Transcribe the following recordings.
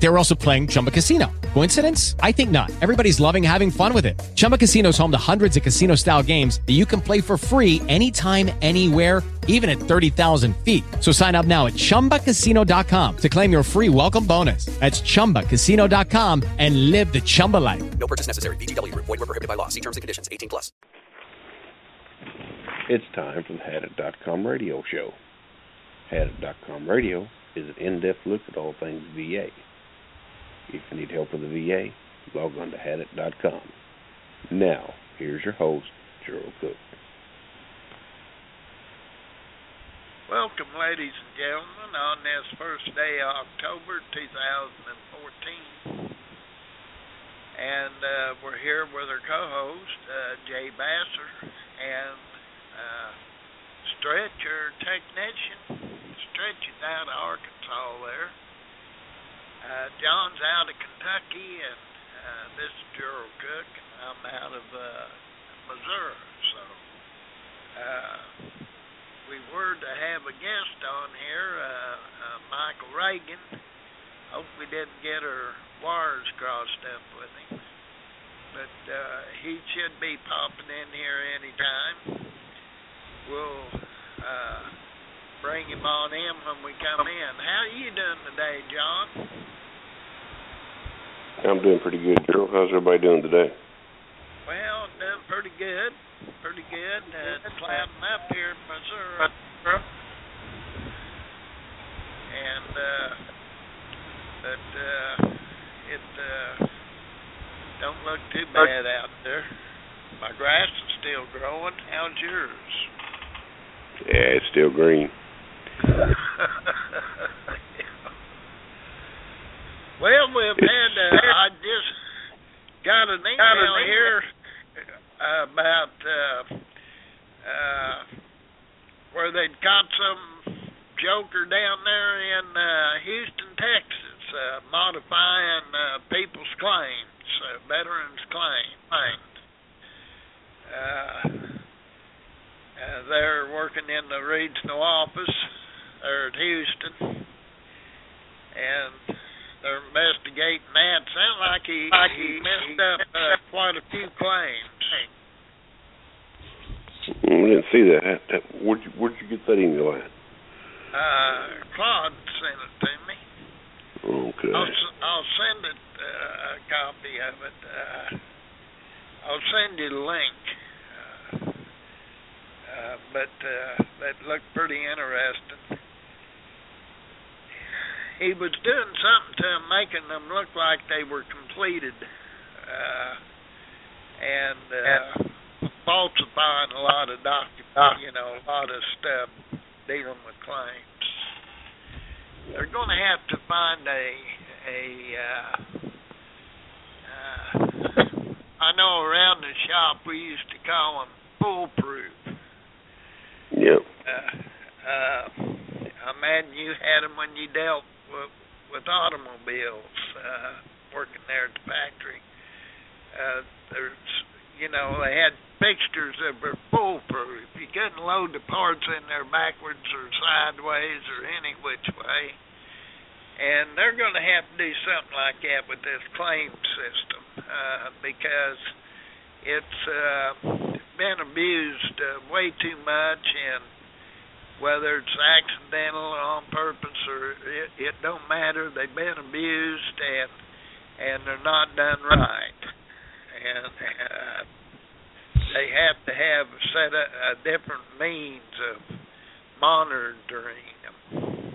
They were also playing Chumba Casino. Coincidence? I think not. Everybody's loving having fun with it. Chumba Casino is home to hundreds of casino style games that you can play for free anytime, anywhere, even at 30,000 feet. So sign up now at chumbacasino.com to claim your free welcome bonus. That's chumbacasino.com and live the Chumba life. No purchase necessary. VGW Group. Void were prohibited by law. See terms and conditions. 18 plus. It's time for the Hadit.com radio show. Hadit.com radio is an in-depth look at all things VA. If you need help with the VA, log on to Hadit.com. Now, here's your host, Gerald Cook. Welcome, ladies and gentlemen, on this first day of October 2014. And uh, we're here with our co host, uh, Jay Basser, and uh, technician. Stretch is out Arkansas there. Uh, John's out of Kentucky, and uh, this is Gerald Cook, I'm out of uh, Missouri. So, uh, we were to have a guest on here, uh, uh, Michael Reagan. Hope we didn't get our wires crossed up with him. But uh, he should be popping in here anytime. We'll uh, bring him on in when we come in. How are you doing today, John? I'm doing pretty good, Gerald. How's everybody doing today? Well, doing pretty good. Pretty good. Uh, it's clouding up here in Missouri. And, uh, but, uh, it, uh, don't look too bad out there. My grass is still growing. How's yours? Yeah, it's still green. well, we've had, uh, I just got an email here about uh, uh, where they'd caught some joker down there in uh, Houston, Texas, uh, modifying uh, people's claims, uh, veterans' claims. Uh, uh, they're working in the regional office at Houston, and they're investigating that. Sounds like he like he messed up uh, quite a few claims. I didn't see that. that, that where'd, you, where'd you get that email at? Uh, Claude sent it to me. Okay. I'll s- I'll send it uh, a copy of it. Uh, I'll send you the link. Uh, uh, but uh, that looked pretty interesting. He was doing something to them, making them look like they were completed, uh, and uh, falsifying a lot of documents. You know, a lot of stuff dealing with claims. They're going to have to find a a. Uh, uh, I know around the shop we used to call them foolproof. Yep. Uh, uh, I imagine you had them when you dealt with, with automobiles, uh, working there at the factory. Uh, there's, you know, they had fixtures that were foolproof. You couldn't load the parts in there backwards or sideways or any which way. And they're going to have to do something like that with this claim system uh, because it's uh, been abused uh, way too much, and whether it's accidental or on purpose or it, it don't matter. They've been abused and and they're not done right, and uh, they have to have set a, a different means of monitoring them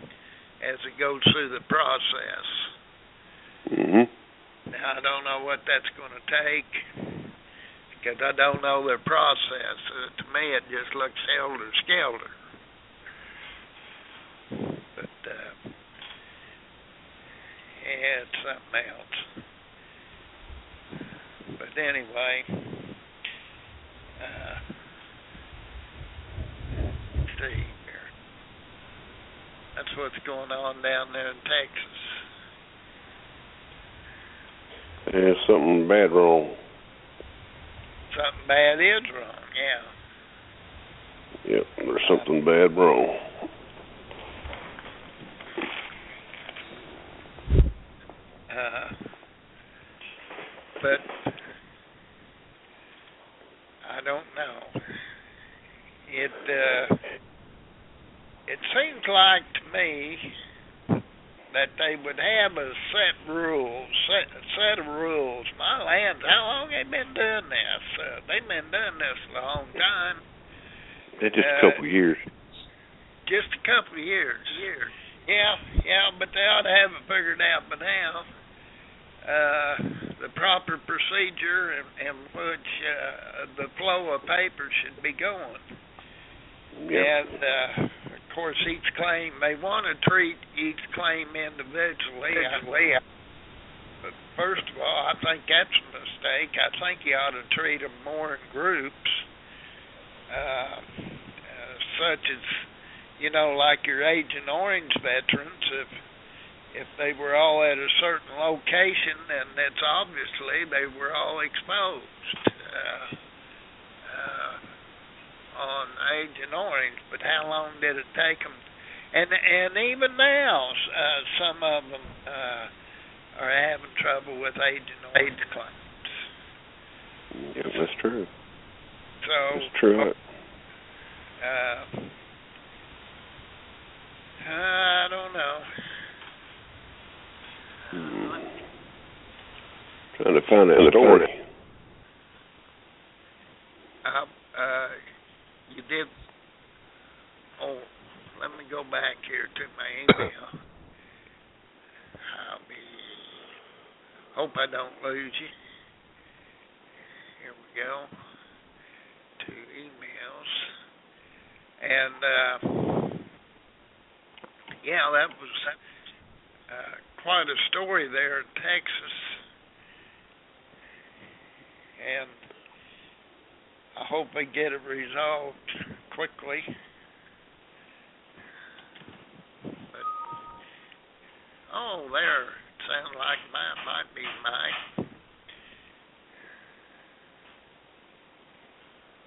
as it goes through the process. Mhm. Now, I don't know what that's going to take because I don't know their process. Uh, to me, it just looks helter skelter. But uh, yeah, it's something else. But anyway, uh, let's see here. That's what's going on down there in Texas. There's something bad wrong. something bad is wrong. Yeah. Yep, there's something bad wrong. Uh, but I don't know. It uh, it seems like to me that they would have a set rules, set set of rules. My lands, how long they been doing this? Uh, they've been doing this a long time. That's just a Uh, couple of years. Just a couple of years. Years. Yeah, yeah, but they ought to have it figured out by now. Uh, the proper procedure in, in which uh, the flow of paper should be going. Yep. And uh, of course, each claim they want to treat claim individually. I- But first of all, I think that's a mistake. I think you ought to treat them more in groups, uh, uh, such as you know, like your Agent Orange veterans. If if they were all at a certain location, then it's obviously they were all exposed. Uh, uh, on Agent Orange, but how long did it take them? And and even now, uh, some of them uh, are having trouble with Agent Orange claims. Yeah, that's true. So That's true. uh, I don't know. Hmm. Trying to find that story. Uh, uh, you did. Oh, let me go back here to my email. I'll be. Hope I don't lose you. Here we go. To emails. And, uh, yeah, that was uh, quite a story there in Texas. And I hope they get it resolved quickly. But, oh, there. Sounds like mine might be mine.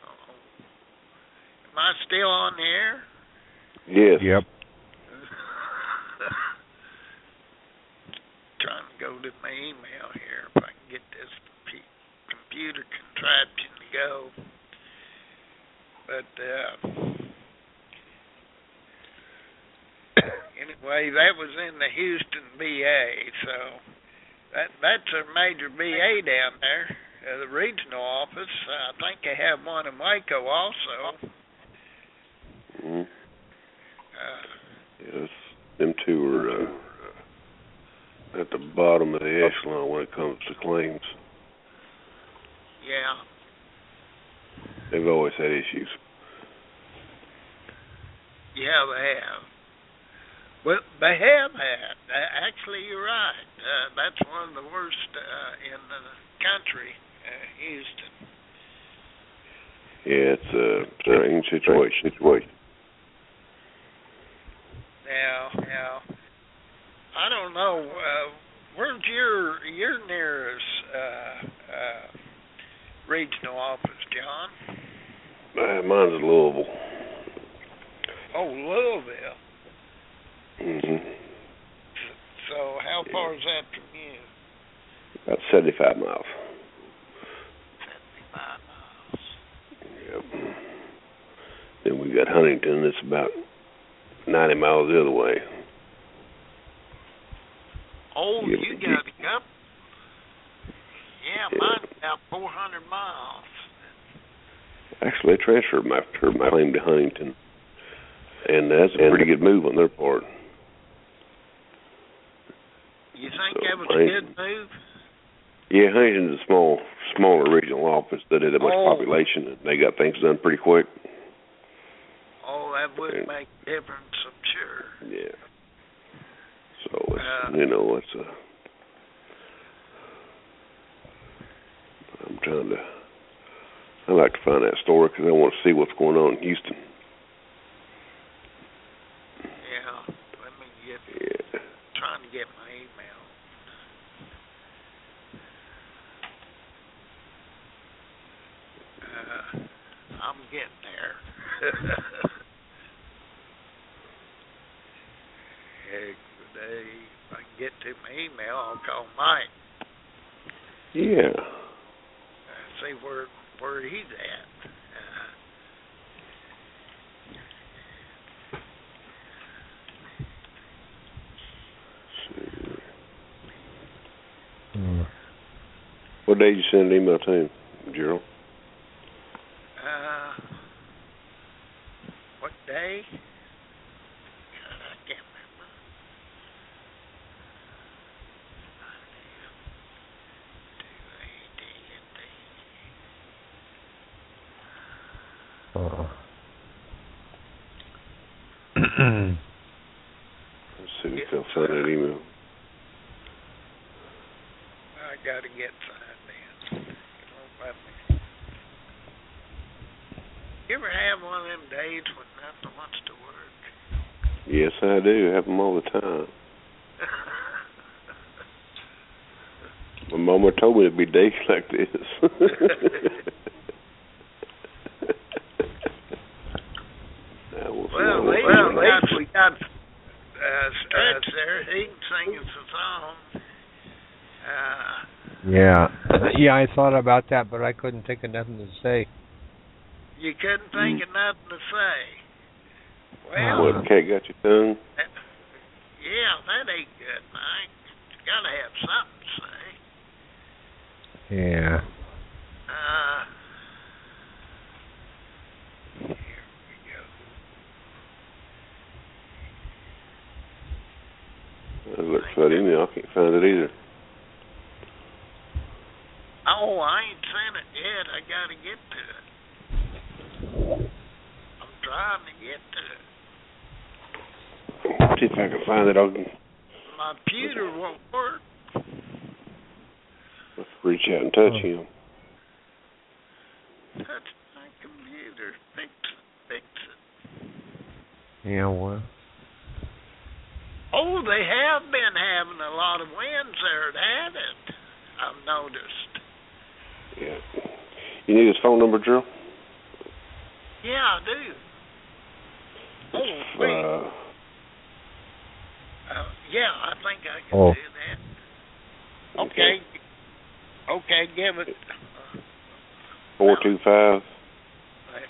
Oh. Am I still on the air? Yes. Yep. Trying to go to my email here if I can get this p- computer contraption to go. But uh anyway, that was in the Houston VA, so that that's a major VA down there, uh, the regional office. I think they have one in Waco also. hmm Uh, Yes. Them two are uh, at the bottom of the echelon when it comes to claims. yeah. They've always had issues. Yeah, they have. Well, they have had. Uh, actually, you're right. Uh, that's one of the worst uh, in the country, uh, Houston. Yeah, it's a strange situation. Situation. Now, now, I don't know. Uh, where's your your nearest uh, uh, regional office, John? Uh, mine's Louisville. Oh, Louisville. Hmm So, how far is that from you? About 75 miles. Seventy-five miles. Yep. Then we got Huntington. That's about 90 miles the other way. Oh, Yeah, you but got it up. Yeah, mine's about four hundred miles. Actually, they transferred my, my claim to Huntington. And that's a pretty good move on their part. You think So, that was a good move? Yeah, Huntington's a small, smaller regional office that didn't have much Oh. population, and they got things done pretty quick. Oh, that would Yeah. make a difference, I'm sure. Yeah. So it's Uh, you know it's a. I'm trying to. I like to find that story because I want to see what's going on in Houston. Yeah. Let me get Yeah. trying to get my email. I'm getting there. Heck, today, if I can get to my email, I'll call Mike. Yeah. Uh, see where where he's at. Uh, What day you send an email to him, Gerald? uh, what day? God, I can't remember. Let's see if he'll find that email. I gotta get signed in. It won't let me. You ever have one of them days when nothing wants to work? Yes, I do. have them all the time. My mama told me it'd be days like this. That was well, one of they, those we got uh, Stretch there. He can sing us a song. Uh, Yeah. Yeah, I thought about that, but I couldn't think of nothing to say. you couldn't think of nothing to say. Well, What cat got your tongue? yeah, that ain't good, Mike. You gotta have something to say. Yeah. Uh, here we go. I looked for that email. I can't find it either. Oh, I ain't sent it yet. I gotta get to it. I'm trying to get to it. See if I can find it. I'll My computer won't work. Let's reach out and touch him. Touch my computer. Fix it. Fix it. Yeah, well. Oh, they have been having a lot of winds there at Haddon. I've noticed. Yeah. You need his phone number, Drew? Yeah, I do. Oh, wait. Uh, Uh, yeah, I think I can Oh. do that. Okay. Okay, give it. Four two five. wait a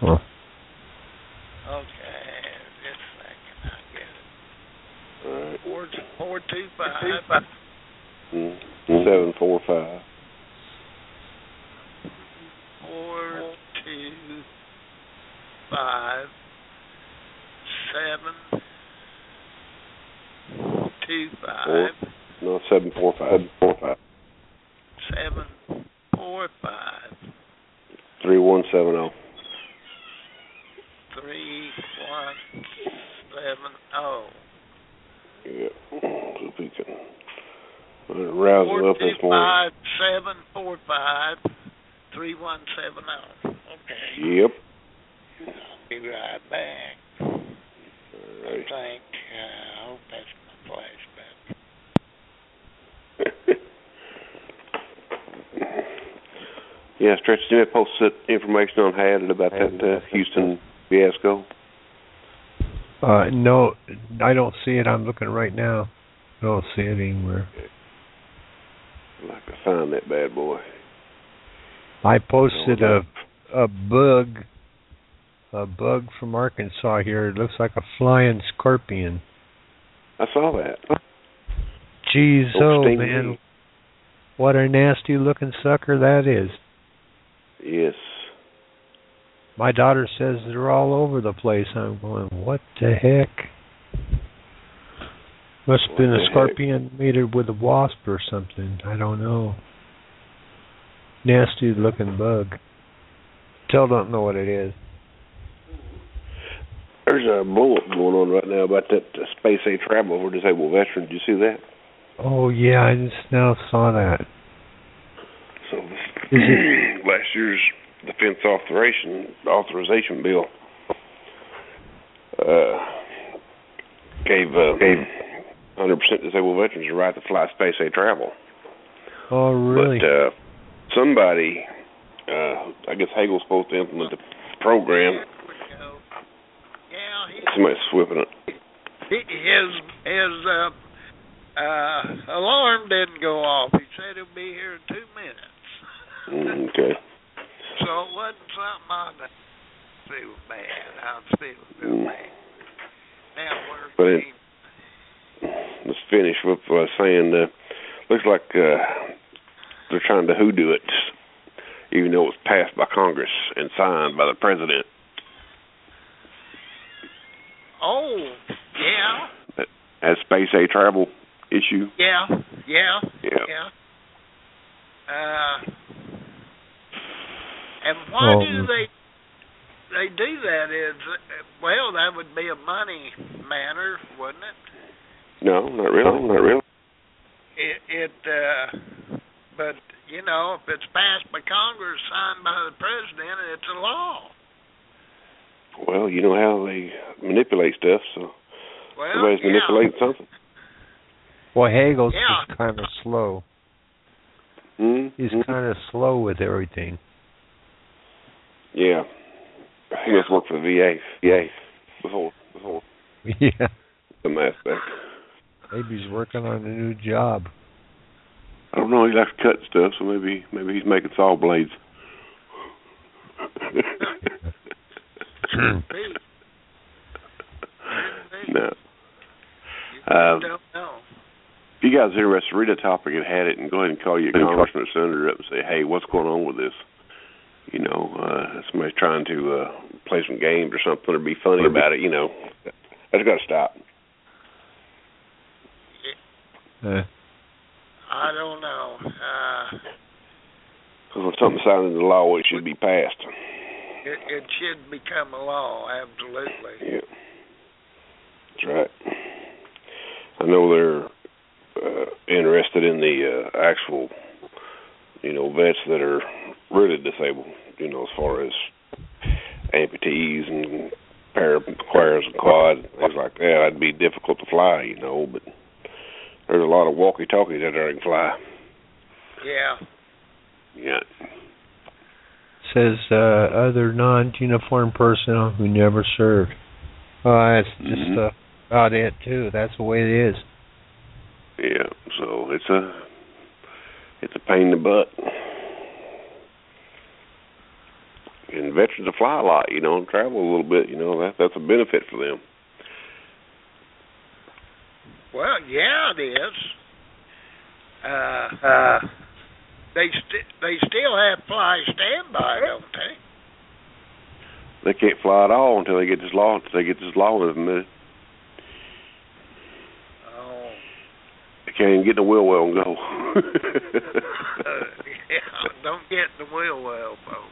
Huh. minute. Okay, just a second. I get it. All right. Four, four two five. Mm. Seven four five. Four two five seven two five No, seven four five. Seven four five. seven four five Three one seven oh. three one seven oh. Yeah. So we can rouse Four up two this morning. five seven four five three one seven oh. Okay. Yep. Be right back. All I think uh, I hope that's flashback. yeah, Stretch, did you post that information on Hadit about that uh, Houston fiasco? Uh, no, I don't see it. I'm looking right now. I don't see it anywhere. I'd like to find that bad boy. I posted a a bug, a bug from Arkansas here. It looks like a flying scorpion. I saw that. Geez, Oh, oh man, me. what a nasty looking sucker that is. Yes. My daughter says they're all over the place. I'm going, what the heck? Must have been a heck? scorpion mated with a wasp or something. I don't know. Nasty looking bug. Still don't know what it is. There's a bullet going on right now about that uh, Space-A travel for disabled veterans. Did you see that? Oh yeah, I just now saw that. So it- last year's defense authorization authorization bill uh, gave uh, gave 100% disabled veterans the right to fly space age travel. Oh, really? But uh, somebody, uh, I guess Hagel's supposed to implement the program. There we go. Yeah, he, Somebody's sweeping it. his his uh, uh, alarm didn't go off. He said he'll be here in two minutes. Mm, okay. So it wasn't something I feel bad. I was feeling Mm. bad. Now we're But it- Let's finish with uh, saying uh, looks like uh, they're trying to hoodoo it, even though it was passed by Congress and signed by the president. Oh yeah As space a travel issue. yeah yeah Yeah. yeah. Uh, and why Well, do they they do that? Is well, that would be a money matter, wouldn't it? No, not really. Not really. It, it uh, but you know, if it's passed by Congress, signed by the president, it's a law. Well, you know how they manipulate stuff, so Well, everybody's yeah. manipulating something. Well, Hagel's Yeah. just kind of slow. Mm-hmm. He's kind of slow with everything. Yeah. He must work for the VA. VA. Before, before yeah. some aspect. Maybe he's working on a new job. I don't know. He likes to cut stuff, so maybe maybe he's making saw blades. Pete, no. you Um, don't know. If you guys are interested, read a topic and had it, and go ahead and call your congressman or senator up and say, "Hey, what's going on with this?" You know, uh, somebody's trying to uh, play some games or something, or be funny about it. You know, that's got to stop. Uh, I don't know. Uh, Because when something's signed into law, it should be passed. It, it should become a law, absolutely. Yeah, that's right. I know they're uh, interested in the uh, actual, you know, vets that are really disabled. You know, as far as amputees and paraquires and quads and things like that. It'd be difficult to fly, you know, but there's a lot of walkie-talkies that there can fly. Yeah. Yeah. Says uh, other non-uniform personnel who never served. Oh, that's just Mhm. uh, about it too. That's the way it is. Yeah, so it's a it's a pain in the butt. And veterans will fly a lot, you know, and travel a little bit, you know, that that's a benefit for them. Well, yeah, it is. Uh, uh, they st- they still have fly standby, don't they? They can't fly at all until they get this law until they get this law implemented. Oh, They can't even get in the wheel well and go. uh, yeah. Don't get in the wheel well, folks.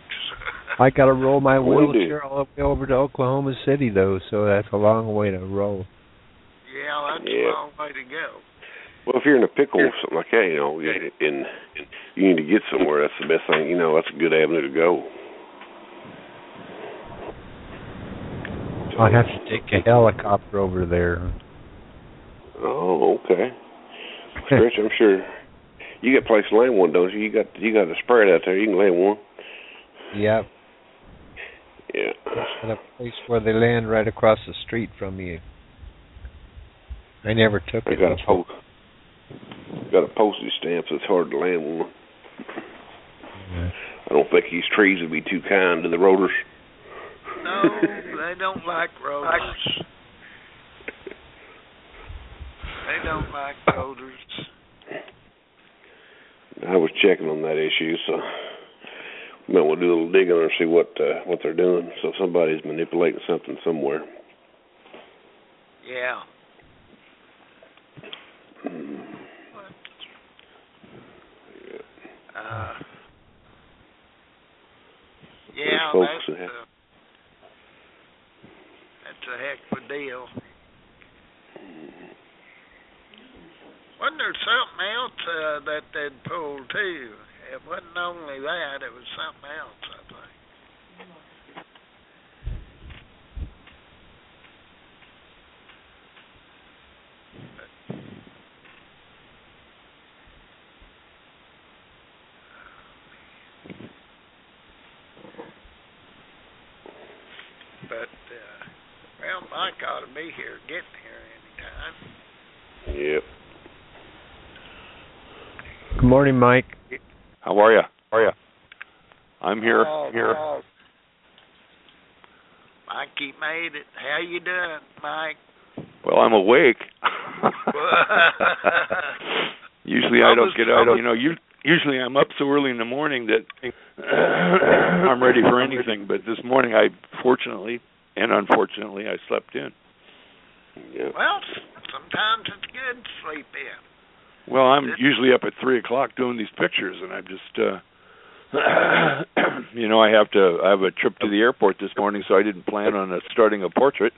I got to roll my Will do. wheelchair all the way over to Oklahoma City though, so that's a long way to roll. yeah, that's Yeah. a long way to go. Well, if you're in a pickle or something like that, you know, and, and you need to get somewhere, that's the best thing. You know, that's a good avenue to go. I have to take a helicopter over there. Oh, okay. Stretch, I'm sure you got a place to land one, don't you? You got you got a spread out there. You can land one. Yep, Yeah. at a place where they land right across the street from you. I never took I it. got a before. Post. Got a postage stamp, so it's hard to land one. Yeah. I don't think these trees would be too kind to the rotors. No, they don't like rotors. They don't like rotors. I was checking on that issue, so we might want to do a little digging and see what uh, what they're doing. So somebody's manipulating something somewhere. Yeah. Mm. Uh, yeah, folks that's have- a, that's a heck of a deal. Wasn't there something else uh, that they'd pulled too? It wasn't only that; it was something else, I think. Well, Mike ought to be here, getting here anytime. Yep. Good morning, Mike. How are you? How are you? I'm here. Oh, here. oh. Mikey made it. How you doing, Mike? Well, I'm awake. usually I I don't was- get I up. was- You know, you, usually I'm up so early in the morning that I'm ready for anything. But this morning, I fortunately and unfortunately, I slept in. Yep. Well, sometimes it's good to sleep in. Well, I'm usually up at three o'clock doing these pictures, and I'm just, uh you know, I have to. I have a trip to the airport this morning, so I didn't plan on uh, starting a portrait,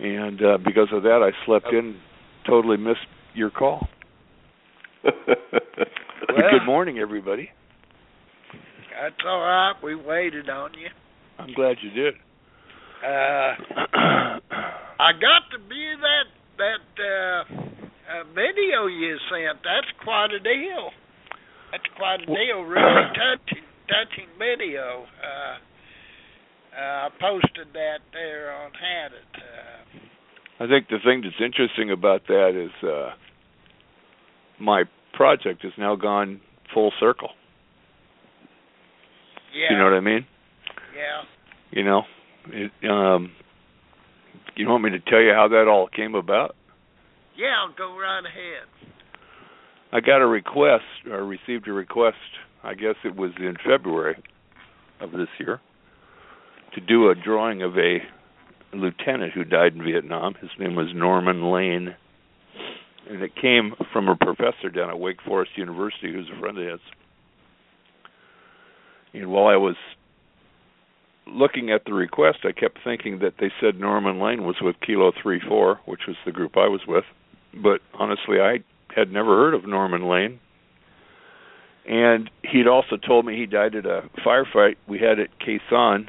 and uh because of that, I slept in. Totally missed your call. Good morning, everybody. That's all right. We waited on you. I'm glad you did. Uh, I got to view that that uh, uh, video you sent. That's quite a deal. That's quite a deal. Really touching, touching video. Uh, uh, I posted that there on Had It. Uh, I think the thing that's interesting about that is uh my project has now gone full circle. yeah. You know what I mean? Yeah. You know, it, um, you want me to tell you how that all came about? Yeah. I'll go right ahead. I got a request, or received a request. I guess it was in February of this year, to do a drawing of a lieutenant who died in Vietnam. His name was Norman Lane, and it came from a professor down at Wake Forest University who's a friend of his. And while I was looking at the request, I kept thinking that they said Norman Lane was with Kilo Three Four, which was the group I was with. But honestly, I had never heard of Norman Lane. And he'd also told me he died at a firefight we had at Khe Sanh,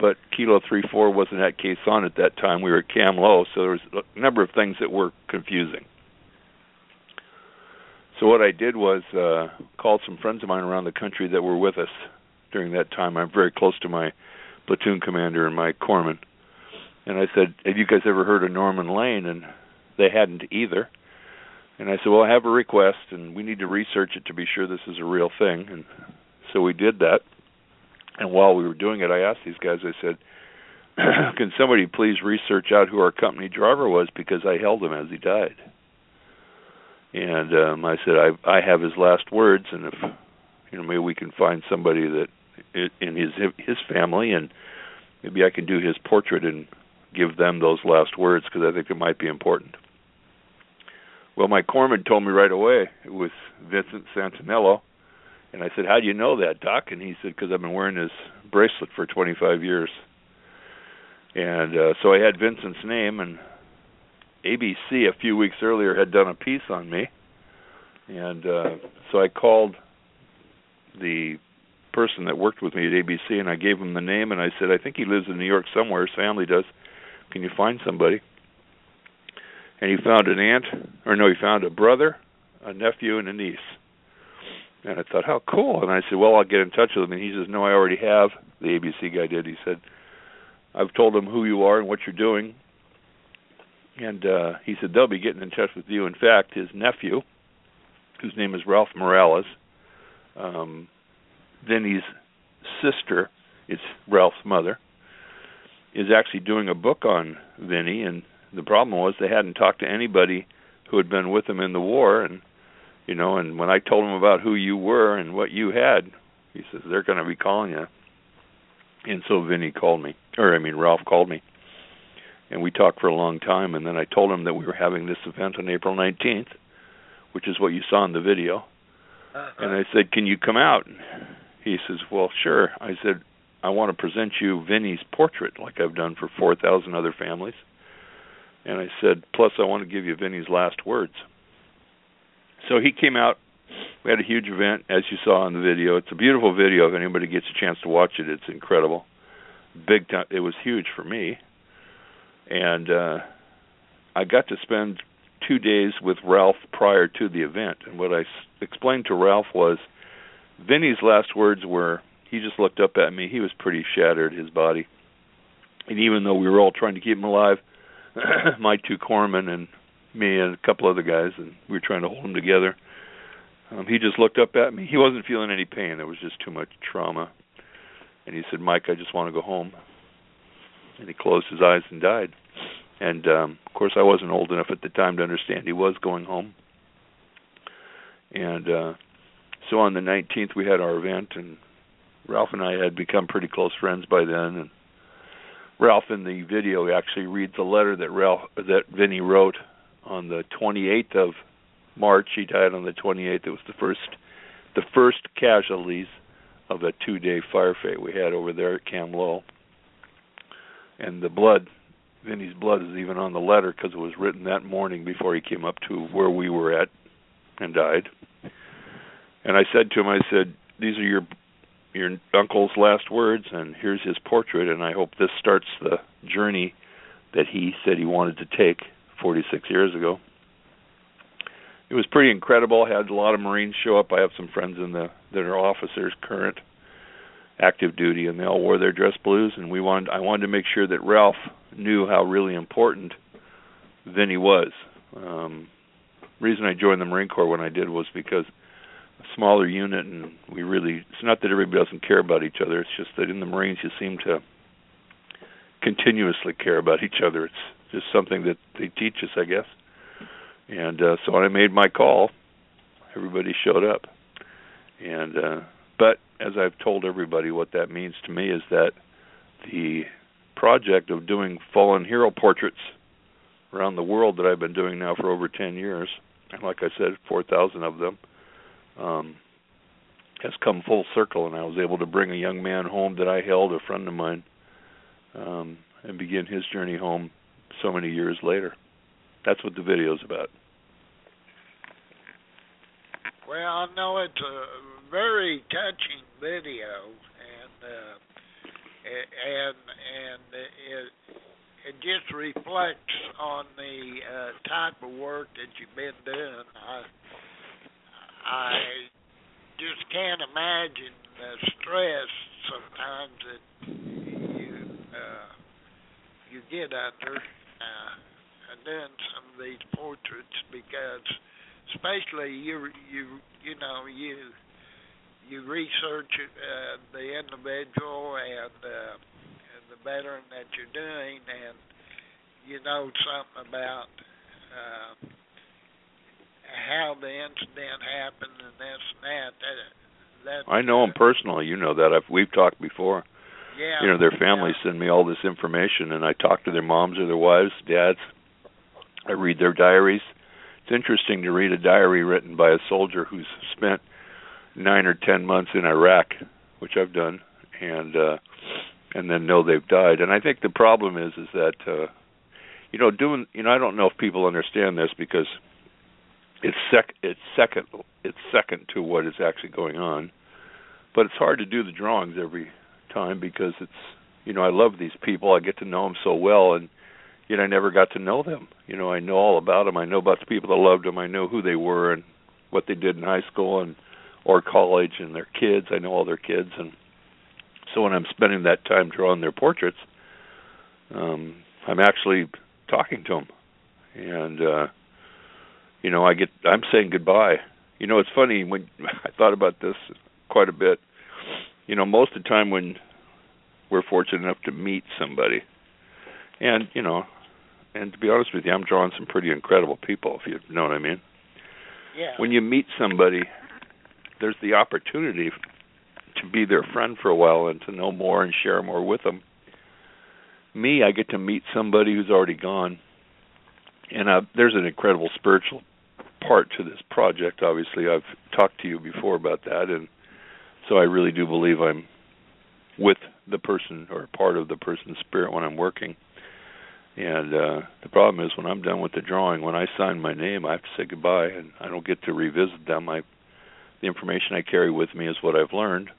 but Kilo Three Four wasn't at Khe Sanh at that time. We were at Cam Lo, so there was a number of things that were confusing. So what I did was uh called some friends of mine around the country that were with us during that time. I'm very close to my platoon commander and my corpsman. And I said, "Have you guys ever heard of Norman Lane?" And they hadn't either. And I said, "Well, I have a request, and we need to research it to be sure this is a real thing." And so we did that. And while we were doing it, I asked these guys. I said, "Can somebody please research out who our company driver was because I held him as he died?" And um, I said, "I I have his last words, and if you know, maybe we can find somebody that in his his family, and maybe I can do his portrait and give them those last words because I think it might be important." Well, my corpsman told me right away it was Vincent Santinello, and I said, "How do you know that, Doc?" And he said, "Because I've been wearing his bracelet for 25 years." And uh, so I had Vincent's name, and ABC a few weeks earlier had done a piece on me, and uh, so I called the person that worked with me at ABC, and I gave him the name, and I said, "I think he lives in New York somewhere. His family does. Can you find somebody?" And he found an aunt, or no, he found a brother, a nephew, and a niece. And I thought, how cool. And I said, well, I'll get in touch with him. And he says, no, I already have. The ABC guy did. He said, I've told them who you are and what you're doing. And uh, he said, they'll be getting in touch with you. In fact, his nephew, whose name is Ralph Morales, um, Vinny's sister, it's Ralph's mother, is actually doing a book on Vinny. And the problem was they hadn't talked to anybody who had been with him in the war. And you know, and when I told him about who you were and what you had, he says they're going to be calling you. And so Vinny called me, or I mean Ralph called me, and we talked for a long time. And then I told him that we were having this event on April 19th, which is what you saw in the video. Uh-huh. And I said, "Can you come out?" He says, "Well, sure." I said, "I want to present you Vinny's portrait, like I've done for 4,000 other families." And I said, "Plus, I want to give you Vinny's last words." So he came out. We had a huge event, as you saw in the video. It's a beautiful video. If anybody gets a chance to watch it, it's incredible. Big time. It was huge for me, and uh, I got to spend two days with Ralph prior to the event. And what I s- explained to Ralph was, Vinny's last words were, he just looked up at me. He was pretty shattered, his body, And even though we were all trying to keep him alive, my two corpsmen and me and a couple other guys, and we were trying to hold him together. Um, he just looked up at me. He wasn't feeling any pain. There was just too much trauma. And he said, "Mike, I just want to go home." And he closed his eyes and died. And um, of course, I wasn't old enough at the time to understand he was going home. And uh, so on the 19th, we had our event, and Ralph and I had become pretty close friends by then. And Ralph in the video actually reads a letter that Ralph that Vinny wrote on the 28th of March. He died on the 28th. It was the first the first casualties of a two-day firefight we had over there at Cam Lo. And the blood, Vinny's blood, is even on the letter because it was written that morning before he came up to where we were at and died. And I said to him, I said, "These are your your uncle's last words, and here's his portrait, and I hope this starts the journey that he said he wanted to take 46 years ago." It was pretty incredible. I had a lot of Marines show up. I have some friends in the that are officers, current, active duty, and they all wore their dress blues. And we wanted, I wanted to make sure that Ralph knew how really important Vinny was. Um, reason I joined the Marine Corps when I did was because smaller unit, and we really. It's not that everybody doesn't care about each other. It's just that in the Marines you seem to continuously care about each other. It's just something that they teach us, I guess. And uh, so when I made my call, everybody showed up. And uh, but as I've told everybody, what that means to me is that the project of doing fallen hero portraits around the world that I've been doing now for over 10 years, and like I said, 4,000 of them, um, has come full circle. And I was able to bring a young man home that I held, a friend of mine, um, and begin his journey home so many years later. That's what the video is about. Well, I know it's a very touching video, and uh, and and it it just reflects on the uh, type of work that you've been doing. I I just can't imagine the stress sometimes that you uh, you get under uh, doing some of these portraits because especially you you you know you you research uh, the individual and, uh, the veteran that you're doing, and you know something about uh, how the incident happened and this and that. That, that I know them personally. You know that. I've we've talked before. Yeah. You know their families yeah. send me all this information, and I talk to their moms or their wives, dads. I read their diaries. It's interesting to read a diary written by a soldier who's spent nine or ten months in Iraq, which I've done, and uh, and then know they've died. And I think the problem is is that uh, you know doing you know I don't know if people understand this because it's sec it's second it's second to what is actually going on, but it's hard to do the drawings every time because it's you know I love these people I get to know them so well and yet I never got to know them. You know, I know all about them. I know about the people that loved them. I know who they were and what they did in high school and or college and their kids. I know all their kids and so when I'm spending that time drawing their portraits, um I'm actually talking to them. And uh you know, I get I'm saying goodbye. You know, it's funny when I thought about this quite a bit. You know, most of the time when we're fortunate enough to meet somebody, and you know, and to be honest with you, I'm drawing some pretty incredible people, if you know what I mean. Yeah. When you meet somebody, there's the opportunity to be their friend for a while and to know more and share more with them. Me, I get to meet somebody who's already gone, and uh, there's an incredible spiritual part to this project. Obviously, I've talked to you before about that, and so I really do believe I'm with the person or part of the person's spirit when I'm working. And uh the problem is when I'm done with the drawing, when I sign my name, I have to say goodbye, and I don't get to revisit them. I the information I carry with me is what I've learned,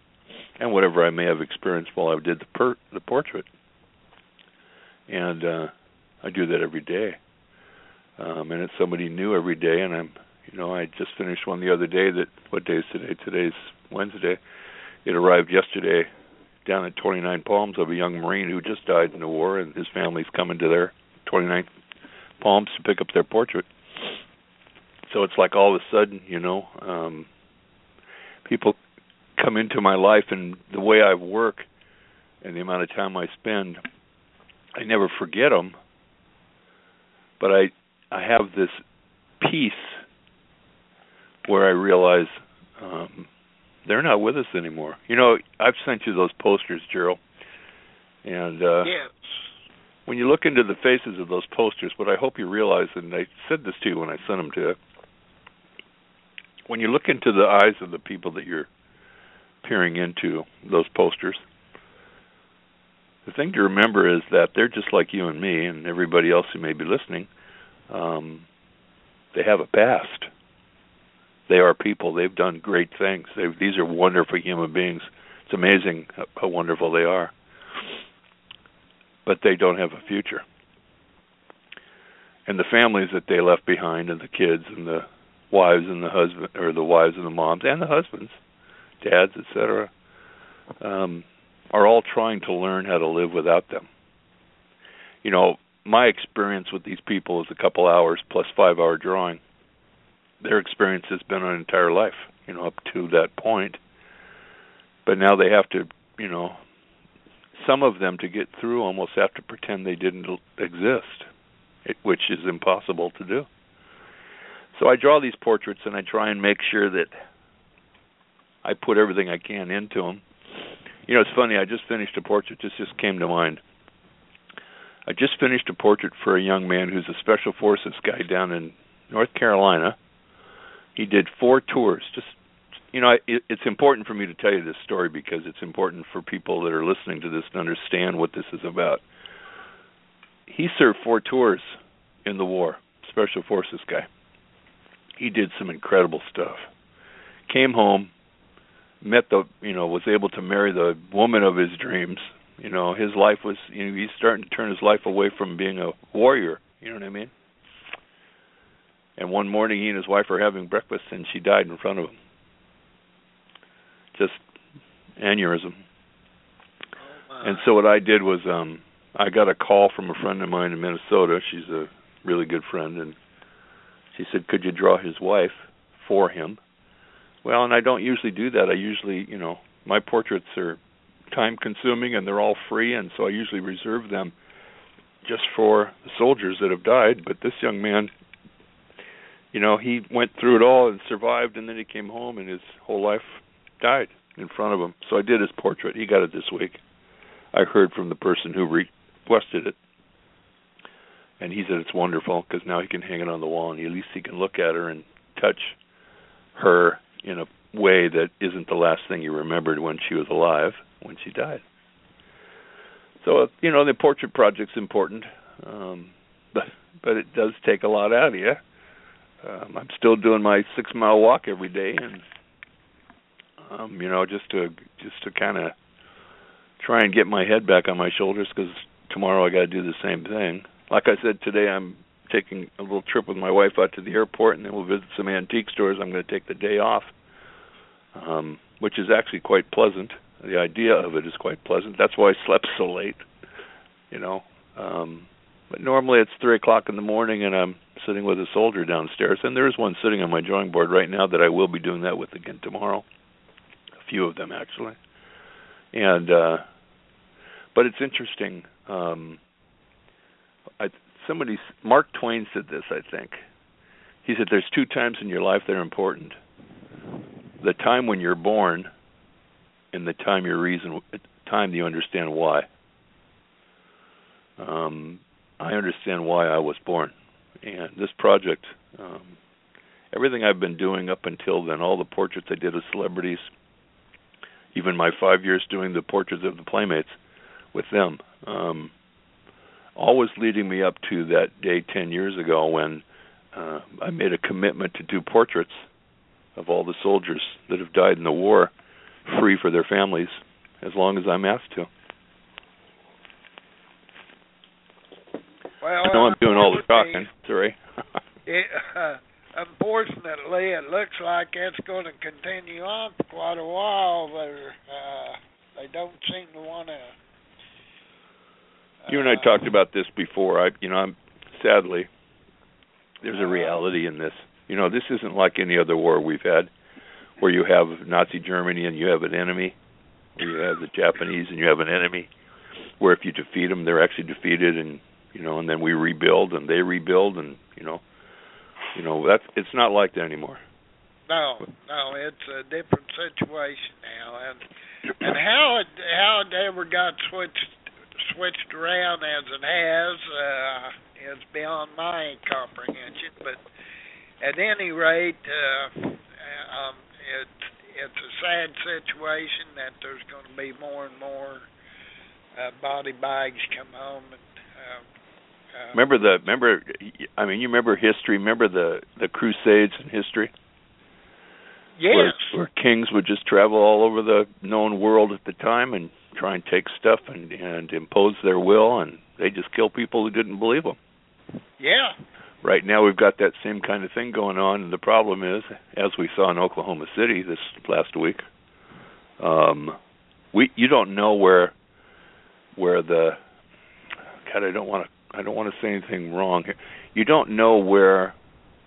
and whatever I may have experienced while I did the per- the portrait. And uh I do that every day, um, and it's somebody new every day. And I'm, you know, I just finished one the other day. That what day is today? Today's Wednesday. It arrived yesterday down at 29 Palms of a young Marine who just died in the war, and his family's coming to their 29 Palms to pick up their portrait. So it's like all of a sudden, you know, um, people come into my life, and the way I work and the amount of time I spend, I never forget them. But I I have this peace where I realize um, they're not with us anymore. You know, I've sent you those posters, Gerald, and uh, yes. when you look into the faces of those posters, what I hope you realize, and I said this to you when I sent them to you, when you look into the eyes of the people that you're peering into those posters, the thing to remember is that they're just like you and me and everybody else who may be listening. Um, they have a past they are people. They've done great things. They've, these are wonderful human beings. It's amazing how, how wonderful they are. But they don't have a future. And the families that they left behind, and the kids, and the wives, and the husband, or the wives and the moms, and the husbands, dads, etc., um, are all trying to learn how to live without them. You know, my experience with these people is a couple hours plus five hour drawing their experience has been an entire life, you know, up to that point. But now they have to, you know, some of them to get through almost have to pretend they didn't exist, which is impossible to do. So I draw these portraits and I try and make sure that I put everything I can into them. You know, it's funny. I just finished a portrait. This just came to mind. I just finished a portrait for a young man who's a special forces guy down in North Carolina he did four tours. Just you know, it, it's important for me to tell you this story because it's important for people that are listening to this to understand what this is about. He served four tours in the war, special forces guy. He did some incredible stuff. Came home, met the, you know, was able to marry the woman of his dreams. You know, his life was, you know, he's starting to turn his life away from being a warrior. You know what I mean? And one morning, he and his wife were having breakfast, and she died in front of him. Just aneurysm. Oh, and so what I did was, um, I got a call from a friend of mine in Minnesota. She's a really good friend, and she said, "Could you draw his wife for him?" Well, and I don't usually do that. I usually, you know, my portraits are time consuming and they're all free, and so I usually reserve them just for the soldiers that have died. But this young man you know, he went through it all and survived, and then he came home, and his whole life died in front of him. So I did his portrait. He got it this week. I heard from the person who requested it, and he said it's wonderful because now he can hang it on the wall, and at least he can look at her and touch her in a way that isn't the last thing you remembered when she was alive, when she died. So you know, the portrait project's important, um, but but it does take a lot out of you um, I'm still doing my six mile walk every day, and um, you know, just to just to kind of try and get my head back on my shoulders because tomorrow I got to do the same thing. Like I said today, I'm taking a little trip with my wife out to the airport, and then we'll visit some antique stores. I'm going to take the day off, um, which is actually quite pleasant. The idea of it is quite pleasant. That's why I slept so late. You know, um, but normally it's three o'clock in the morning, and I'm sitting with a soldier downstairs, and there is one sitting on my drawing board right now that I will be doing that with again tomorrow. A few of them actually, and uh, but it's interesting. Um, I somebody Mark Twain said this. I think he said there's two times in your life that are important: the time when you're born, and the time you reason time you understand why. Um, I understand why I was born and this project, um, everything I've been doing up until then, all the portraits I did of celebrities, even my five years doing the portraits of the Playmates with them, um, always leading me up to that day 10 years ago when uh, I made a commitment to do portraits of all the soldiers that have died in the war free for their families as long as I'm asked to. Well, I know I'm doing all the talking. Sorry. it, uh, unfortunately, it looks like it's going to continue on for quite a while. They're uh, they don't seem to want to. You and I talked about this before. I, you know, I'm sadly there's a reality in this. You know, this isn't like any other war we've had, where you have Nazi Germany and you have an enemy, where you have the Japanese and you have an enemy, where if you defeat them, they're actually defeated, and you know, and then we rebuild and they rebuild, and you know, you know that's it's not like that anymore. No, no, it's a different situation now, and and how it how it ever got switched switched around as it has uh, is beyond my comprehension. But at any rate, uh, um, it it's a sad situation that there's going to be more and more uh, body bags come home and. Uh, uh, remember the remember I mean you remember history remember the the crusades in history Yes. Where, where kings would just travel all over the known world at the time and try and take stuff and and impose their will, and they just kill people who didn't believe them. Yeah. Right now, we've got that same kind of thing going on, and the problem is, as we saw in Oklahoma City this last week, um, we you don't know where where the God, I don't want to I don't want to say anything wrong here. You don't know where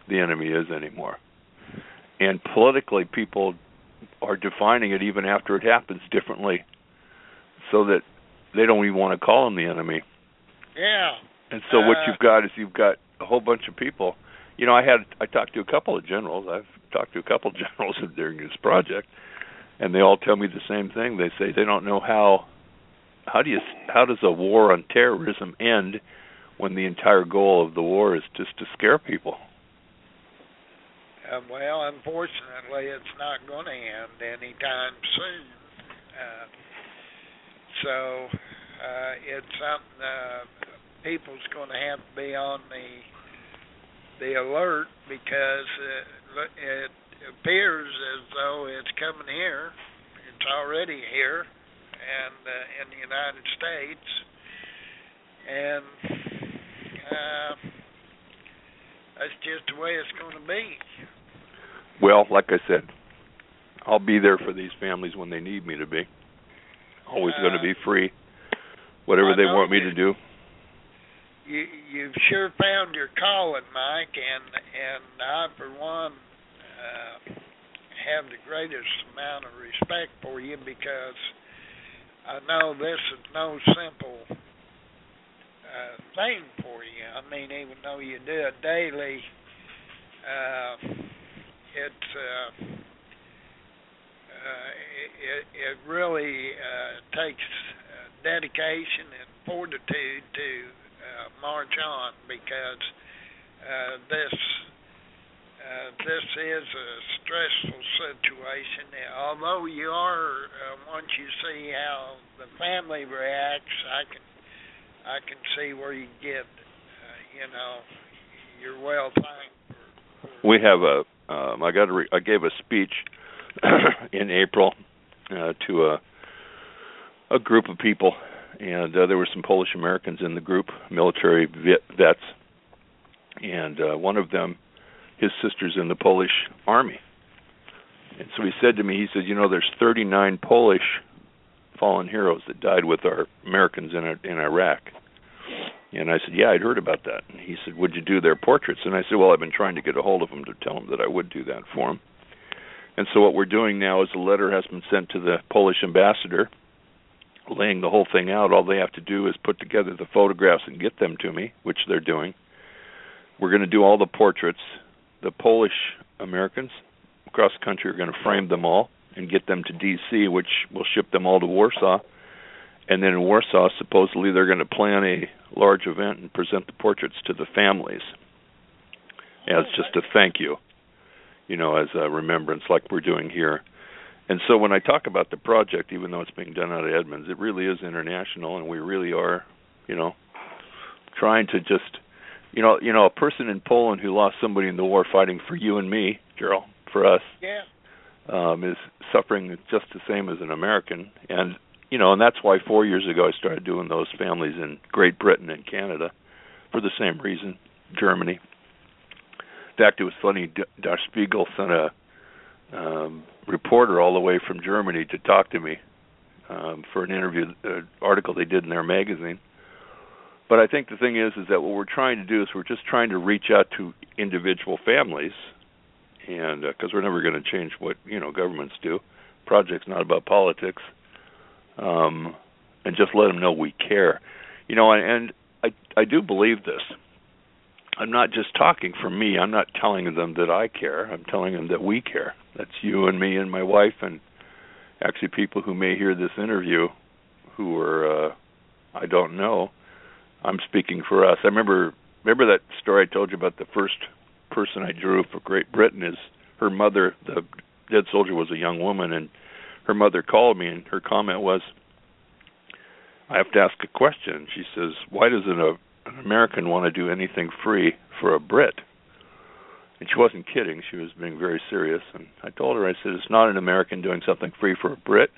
the enemy is anymore. And politically people are defining it even after it happens differently so that they don't even want to call them the enemy. Yeah. And so uh, what you've got is you've got a whole bunch of people. You know i had i talked to a couple of generals. I've talked to a couple of generals during this project and they all tell me the same thing. They say they don't know how how do you how does a war on terrorism end when the entire goal of the war is just to scare people? Uh, well, unfortunately, it's not going to end anytime soon. Uh, so uh, it's something uh, people's going to have to be on the the alert because uh, it appears as though it's coming here. It's already here, and uh, in the United States, and uh, that's just the way it's going to be. Well, like I said, I'll be there for these families when they need me to be. Always uh, going to be free, whatever they want me to do. You you've sure found your calling, Mike, and and I for one uh, have the greatest amount of respect for you because I know this is no simple uh, thing for you. I mean, even though you do it daily. Uh, it uh, uh, it, it really uh, takes uh, dedication and fortitude to uh, march on because uh, this uh, this is a stressful situation. Although you are, uh, once you see how the family reacts, I can I can see where you get, uh, you know, you're well thanked. We have a um, I got a re- I gave a speech in April uh, to a a group of people, and uh, there were some Polish Americans in the group, military vets, and uh, one of them, his sister's in the Polish army, and so he said to me, he said, you know, there's 39 Polish fallen heroes that died with our Americans in in Iraq. And I said, "Yeah, I'd heard about that." And he said, "Would you do their portraits?" And I said, "Well, I've been trying to get a hold of them to tell them that I would do that for them." And so what we're doing now is a letter has been sent to the Polish ambassador, laying the whole thing out. All they have to do is put together the photographs and get them to me, which they're doing. We're going to do all the portraits. The Polish Americans across the country are going to frame them all and get them to D.C., which will ship them all to Warsaw and then in Warsaw, supposedly they're going to plan a large event and present the portraits to the families as just a thank you, you know, as a remembrance, like we're doing here. And so when I talk about the project, even though it's being done out of Edmonds, it really is international, and we really are, you know, trying to just, you know, you know, a person in Poland who lost somebody in the war fighting for you and me, Gerald, for us, yeah, um, is suffering just the same as an American, and you know, and that's why four years ago I started doing those families in Great Britain and Canada for the same reason, Germany. In fact, it was funny. Der Spiegel sent a um, reporter all the way from Germany to talk to me um, for an interview uh, article they did in their magazine. But I think the thing is, is that what we're trying to do is we're just trying to reach out to individual families, and because uh, we're never going to change what you know governments do. Project's not about politics, um, and just let them know we care. You know, and I I do believe this. I'm not just talking for me. I'm not telling them that I care. I'm telling them that we care. That's you and me and my wife and actually people who may hear this interview who are uh I don't know. I'm speaking for us. I remember remember that story I told you about the first person I drew for Great Britain is her mother the dead soldier was a young woman and her mother called me and her comment was I have to ask a question. She says, "Why does an, an American want to do anything free for a Brit?" And she wasn't kidding. She was being very serious. And I told her, I said, "It's not an American doing something free for a Brit.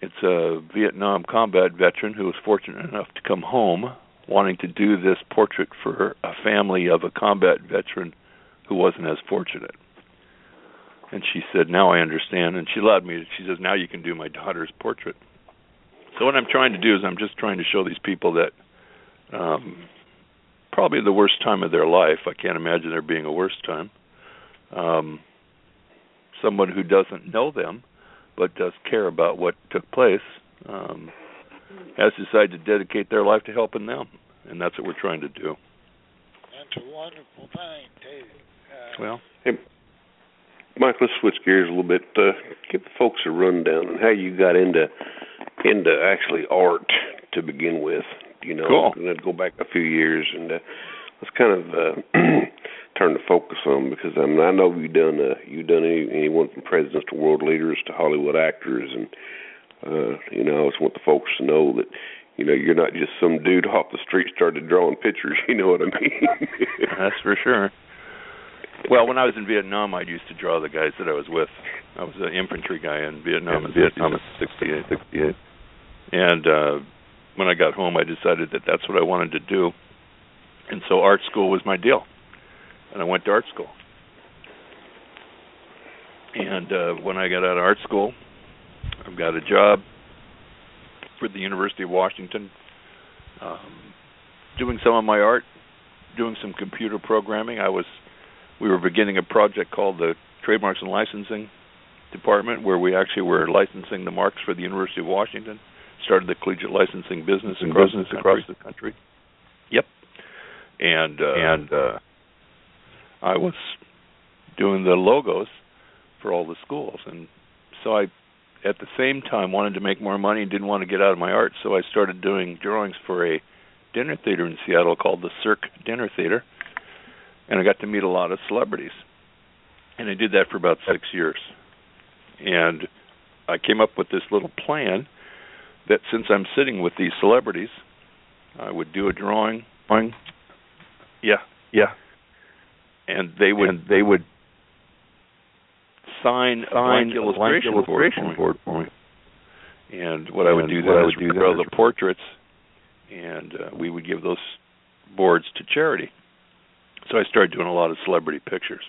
It's a Vietnam combat veteran who was fortunate enough to come home, wanting to do this portrait for a family of a combat veteran who wasn't as fortunate." And she said, "Now I understand." And she allowed me. She says, "Now you can do my daughter's portrait." So what I'm trying to do is I'm just trying to show these people that um, probably the worst time of their life. I can't imagine there being a worse time. Um, someone who doesn't know them but does care about what took place um, has decided to dedicate their life to helping them, and that's what we're trying to do. That's a wonderful thing too. Uh, Well, Hey, Mike, let's switch gears a little bit. Uh, give the folks a rundown on how you got into into actually art to begin with. You know, Cool. and then go back a few years and uh, let's kind of uh, turn the focus on because I mean I know you've done uh, you've done any, anyone from presidents to world leaders to Hollywood actors and uh, you know I just want the folks to know that you know you're not just some dude off the street started drawing pictures. You know what I mean? that's for sure. Well, when I was in Vietnam, I used to draw the guys that I was with. I was an infantry guy in Vietnam in Vietnam in '68. '68. And uh, when I got home, I decided that that's what I wanted to do, and so art school was my deal. And I went to art school. And uh, when I got out of art school, I got a job for the University of Washington, um, doing some of my art, doing some computer programming. I was we were beginning a project called the Trademarks and Licensing Department, where we actually were licensing the marks for the University of Washington. Started the collegiate licensing business across business the across the country. Yep. And uh, and uh, I was doing the logos for all the schools, and so I, at the same time, wanted to make more money and didn't want to get out of my art. So I started doing drawings for a dinner theater in Seattle called the Cirque Dinner Theater and I got to meet a lot of celebrities. And I did that for about six years. And I came up with this little plan that since I'm sitting with these celebrities, I would do a drawing. drawing yeah, Yeah. and they would and they would sign a sign blank a illustration, blank illustration board, board for me. And what I would do then I would do draw the portraits, and uh, we would give those boards to charity. So I started doing a lot of celebrity pictures,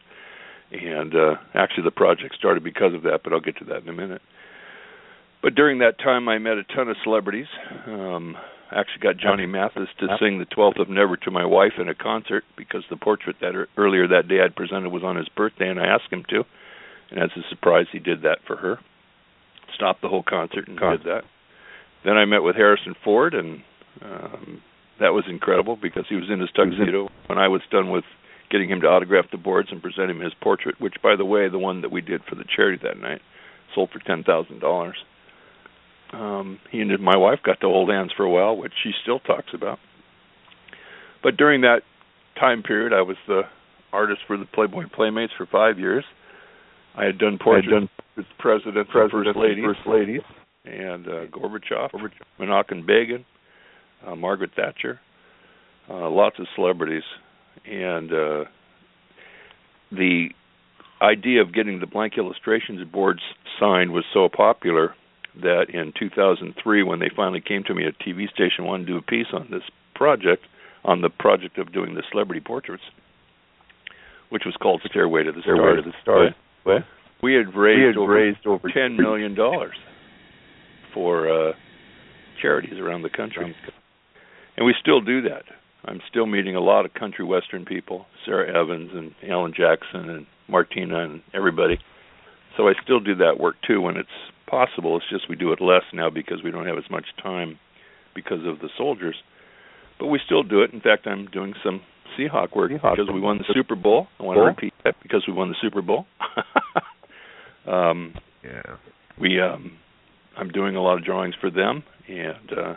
and uh, actually the project started because of that. But I'll get to that in a minute. But during that time, I met a ton of celebrities. Um, I actually got Johnny Mathis to sing the 12th of Never to my wife in a concert because the portrait that er- earlier that day I'd presented was on his birthday, and I asked him to. And as a surprise, he did that for her. Stopped the whole concert and Con- did that. Then I met with Harrison Ford, and um, that was incredible because he was in his tuxedo when I was done with getting him to autograph the boards and present him his portrait, which, by the way, the one that we did for the charity that night sold for ten thousand dollars. Um, he and my wife got to hold hands for a while, which she still talks about. But during that time period, I was the artist for the Playboy Playmates for five years. I had done portraits done with presidents, presidents and first ladies, and first ladies. and uh, Gorbachev, Menachem Begin, uh, Margaret Thatcher, uh, lots of celebrities, and uh, the idea of getting the blank illustrations boards signed was so popular that in 2003, when they finally came to me at a TV station, wanted to do a piece on this project, on the project of doing the celebrity portraits, which was called Stairway to the Stairway Stars. to the Stars. What? We had We raised had over raised over ten million dollars for uh, charities around the country, and we still do that. I'm still meeting a lot of country western people, Sara Evans and Alan Jackson and Martina and everybody. So I still do that work too when it's possible. It's just we do it less now because we don't have as much time because of the soldiers. But we still do it. In fact, I'm doing some Seahawk work Seahawk. because we won the Super Bowl. I want to repeat that because we won the Super Bowl. um, Yeah. we um I'm doing a lot of drawings for them and uh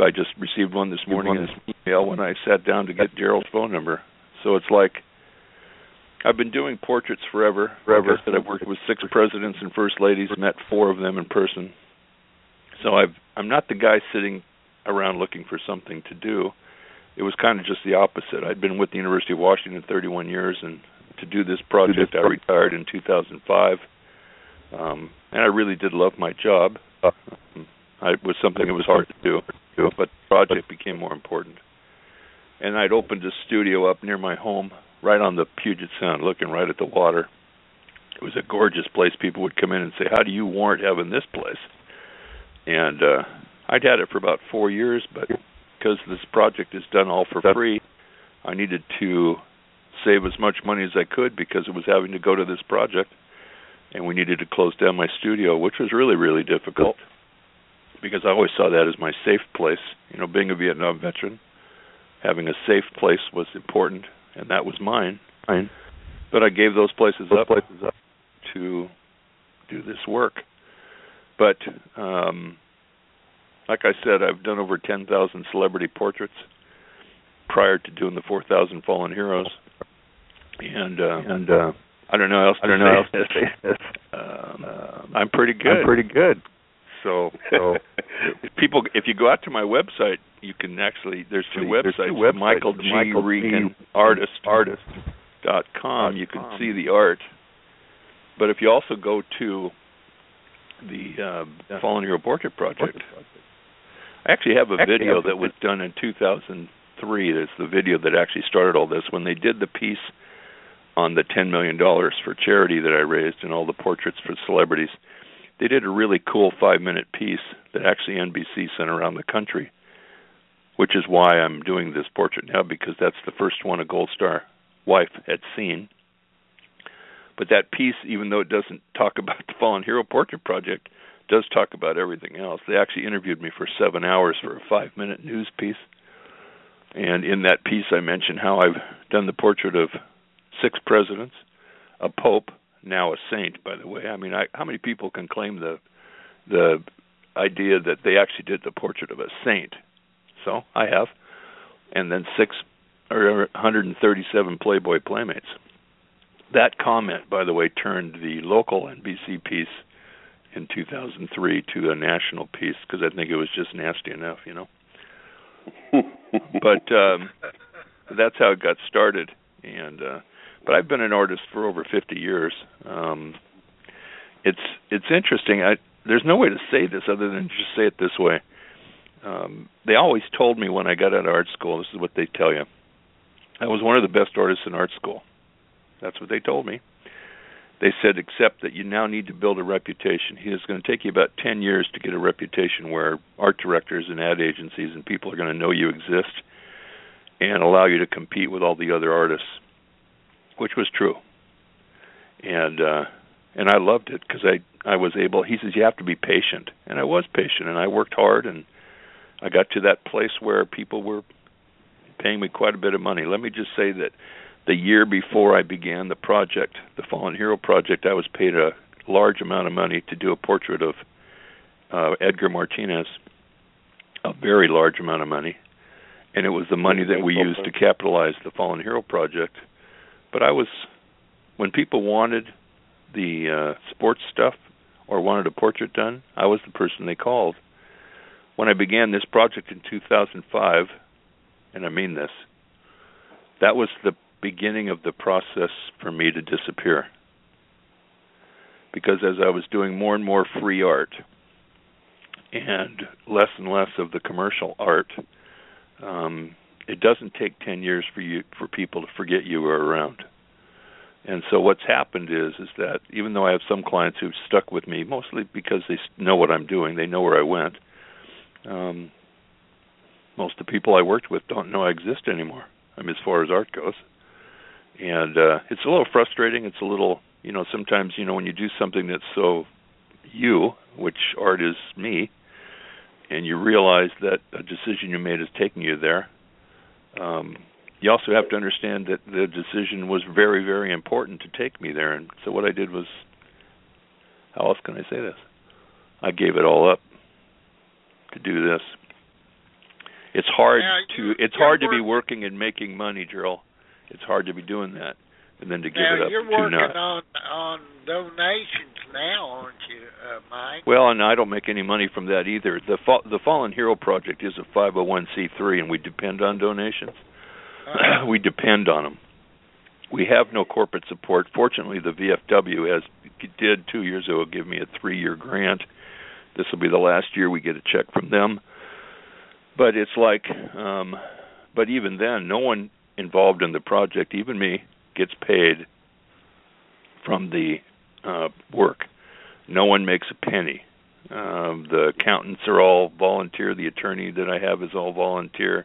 I just received one this morning in this email when I sat down to get Gerald's phone number. So it's like I've been doing portraits forever. Forever. Like I said, I've worked with six presidents and first ladies, met four of them in person. So I've I'm not the guy sitting around looking for something to do. It was kind of just the opposite. I'd been with the University of Washington 31 years, and to do this project, I retired in 2005. Um, and I really did love my job. Um, I, it was something that was hard to do, but the project became more important. And I'd opened a studio up near my home, right on the Puget Sound, looking right at the water. It was a gorgeous place. People would come in and say, "How do you warrant having this place?" And uh, I'd had it for about four years, but because this project is done all for free, I needed to save as much money as I could because it was having to go to this project, and we needed to close down my studio, which was really, really difficult because I always saw that as my safe place. You know, being a Vietnam veteran, having a safe place was important, and that was mine. Fine. But I gave those places Those up places up. to do this work. But um like I said, I've done over 10,000 celebrity portraits prior to doing the 4,000 fallen heroes. And uh And uh I don't know else I don't know else to say. Um, uh, I'm pretty good. I'm pretty good. So So people if you go out to my website, you can actually there's two There's websites, two websites, Michael G Michael G. Reagan artist artist. dot com. You can see the art. But if you also go to the uh, Fallen Hero Portrait Project, I actually have a video that was done in 2003. That's the video that actually started all this when they did the piece on the 10 million dollars for charity that I raised and all the portraits for celebrities. They did a really cool 5-minute piece that actually NBC sent around the country, which is why I'm doing this portrait now because that's the first one a Gold Star wife had seen. But that piece, even though it doesn't talk about the Fallen Hero Portrait Project, does talk about everything else. They actually interviewed me for seven hours for a five minute news piece. And in that piece, I mentioned how I've done the portrait of six presidents, a pope, now a saint, by the way. I mean, I, how many people can claim the the idea that they actually did the portrait of a saint? So I have, and then six or 137 Playboy playmates. That comment, by the way, turned the local NBC piece in 2003 to a national piece because I think it was just nasty enough, you know. but um that's how it got started and uh but I've been an artist for over 50 years. Um it's it's interesting. I there's no way to say this other than just say it this way. Um they always told me when I got out of art school, this is what they tell you. I was one of the best artists in art school. That's what they told me. They said, except that you now need to build a reputation. It's going to take you about 10 years to get a reputation where art directors and ad agencies and people are going to know you exist and allow you to compete with all the other artists, which was true. And uh and I loved it because I I was able. He says you have to be patient, and I was patient, and I worked hard, and I got to that place where people were paying me quite a bit of money. Let me just say that the year before I began the project, the Fallen Hero project, I was paid a large amount of money to do a portrait of uh, Edgar Martinez, a very large amount of money, and it was the money that we used to capitalize the Fallen Hero project. But I was, when people wanted the uh, sports stuff or wanted a portrait done, I was the person they called. When I began this project in 2005, and I mean this, that was the beginning of the process for me to disappear. Because as I was doing more and more free art and less and less of the commercial art, um, it doesn't take 10 years for you for people to forget you were around. And so what's happened is is that even though I have some clients who've stuck with me, mostly because they know what I'm doing, they know where I went. Um, most of the people I worked with don't know I exist anymore. I mean, as far as art goes, and uh, it's a little frustrating. It's a little, you know, sometimes you know when you do something that's so you, which art is me, and you realize that a decision you made is taking you there. Um, you also have to understand that the decision was very, very important to take me there. And so what I did was, how else can I say this? I gave it all up to do this. It's hard Now, to it's hard to be working and making money, Gerald. It's hard to be doing that, and then to give now it up you're to working on on donations now, aren't you, uh, Mike? Well, and I don't make any money from that either. The Fa- the Fallen Hero Project is a 501c3, and we depend on donations. Uh, we depend on them. We have no corporate support. Fortunately, the VFW, as did two years ago, give me a three-year grant. This will be the last year we get a check from them. But it's like, um, but even then, no one involved in the project, even me, gets paid from the uh, work. No one makes a penny. Um, the accountants are all volunteer. The attorney that I have is all volunteer.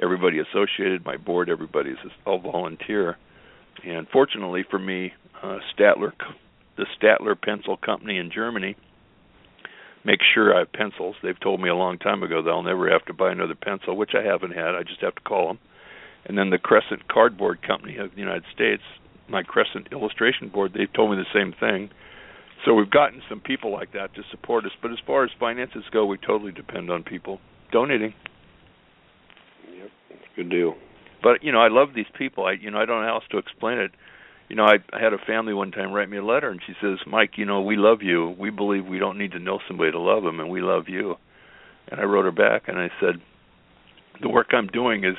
Everybody associated, my board, everybody's all volunteer. And fortunately for me, uh, Staedtler, the Staedtler Pencil Company in Germany, makes sure I have pencils. They've told me a long time ago that I'll never have to buy another pencil, which I haven't had. I just have to call them. And then the Crescent Cardboard Company of the United States, my Crescent Illustration Board, they've told me the same thing. So we've gotten some people like that to support us. But as far as finances go, we totally depend on people donating. Yep, good deal. But you know, I love these people. I you know, I don't know how else to explain it. You know, I, I had a family one time write me a letter, and she says, "Mike, you know, we love you. We believe we don't need to know somebody to love them, and we love you." And I wrote her back, and I said, "The work I'm doing is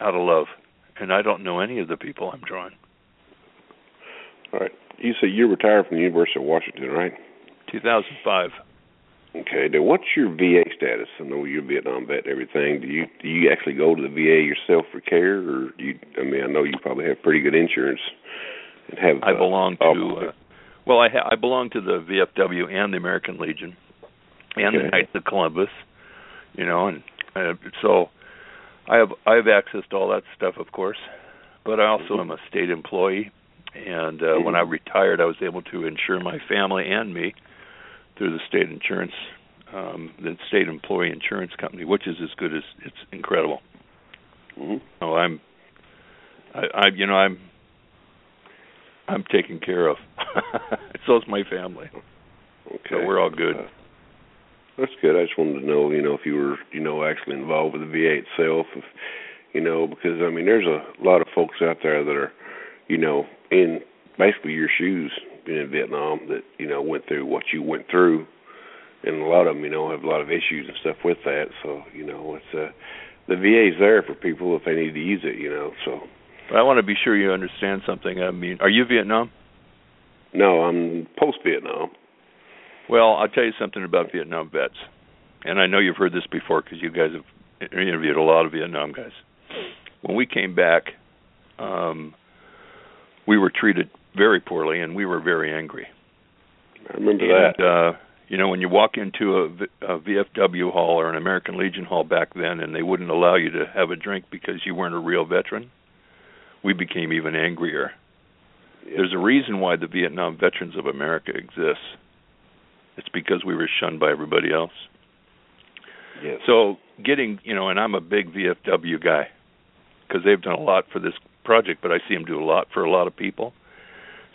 out of love, and I don't know any of the people I'm drawing." All right. You say you're retired from the University of Washington, right? 2005. Okay. Now, what's your VA status? I know you're a Vietnam vet and everything. Do you do you actually go to the VA yourself for care, or do you? I mean, I know you probably have pretty good insurance and have. I uh, belong to. office- Uh, well, I ha- I belong to the VFW and the American Legion, and the Knights of Columbus. You know, and uh, so I have I have access to all that stuff, of course. But I also Mhm. am a state employee, and uh, when I Mhm. retired, I was able to insure my family and me through the state insurance, um, the state employee insurance company, which is as good as it's incredible. Mhm. Oh, I'm, I, I, you know, I'm, I'm taken care of. So's my family. Okay. So we're all good. Uh, that's good. I just wanted to know, you know, if you were, you know, actually involved with the VA itself, if, you know, because I mean, there's a lot of folks out there that are, you know, in basically your shoes in Vietnam that you know went through what you went through, and a lot of them, you know, have a lot of issues and stuff with that. So, you know, it's uh, the VA's there for people if they need to use it, you know. So, But I want to be sure you understand something. I mean, are you Vietnam? no, I'm post Vietnam. Well, I'll tell you something about Vietnam vets, and I know you've heard this before because you guys have interviewed a lot of Vietnam guys. When we came back, um, we were treated very poorly, and we were very angry. I remember and, that. Uh, you know, when you walk into a, a VFW hall or an American Legion hall back then, and they wouldn't allow you to have a drink because you weren't a real veteran, we became even angrier. Yeah. There's a reason why the Vietnam Veterans of America exists. It's because we were shunned by everybody else. yes. So getting, you know, and I'm a big VFW guy because they've done a lot for this project, but I see them do a lot for a lot of people.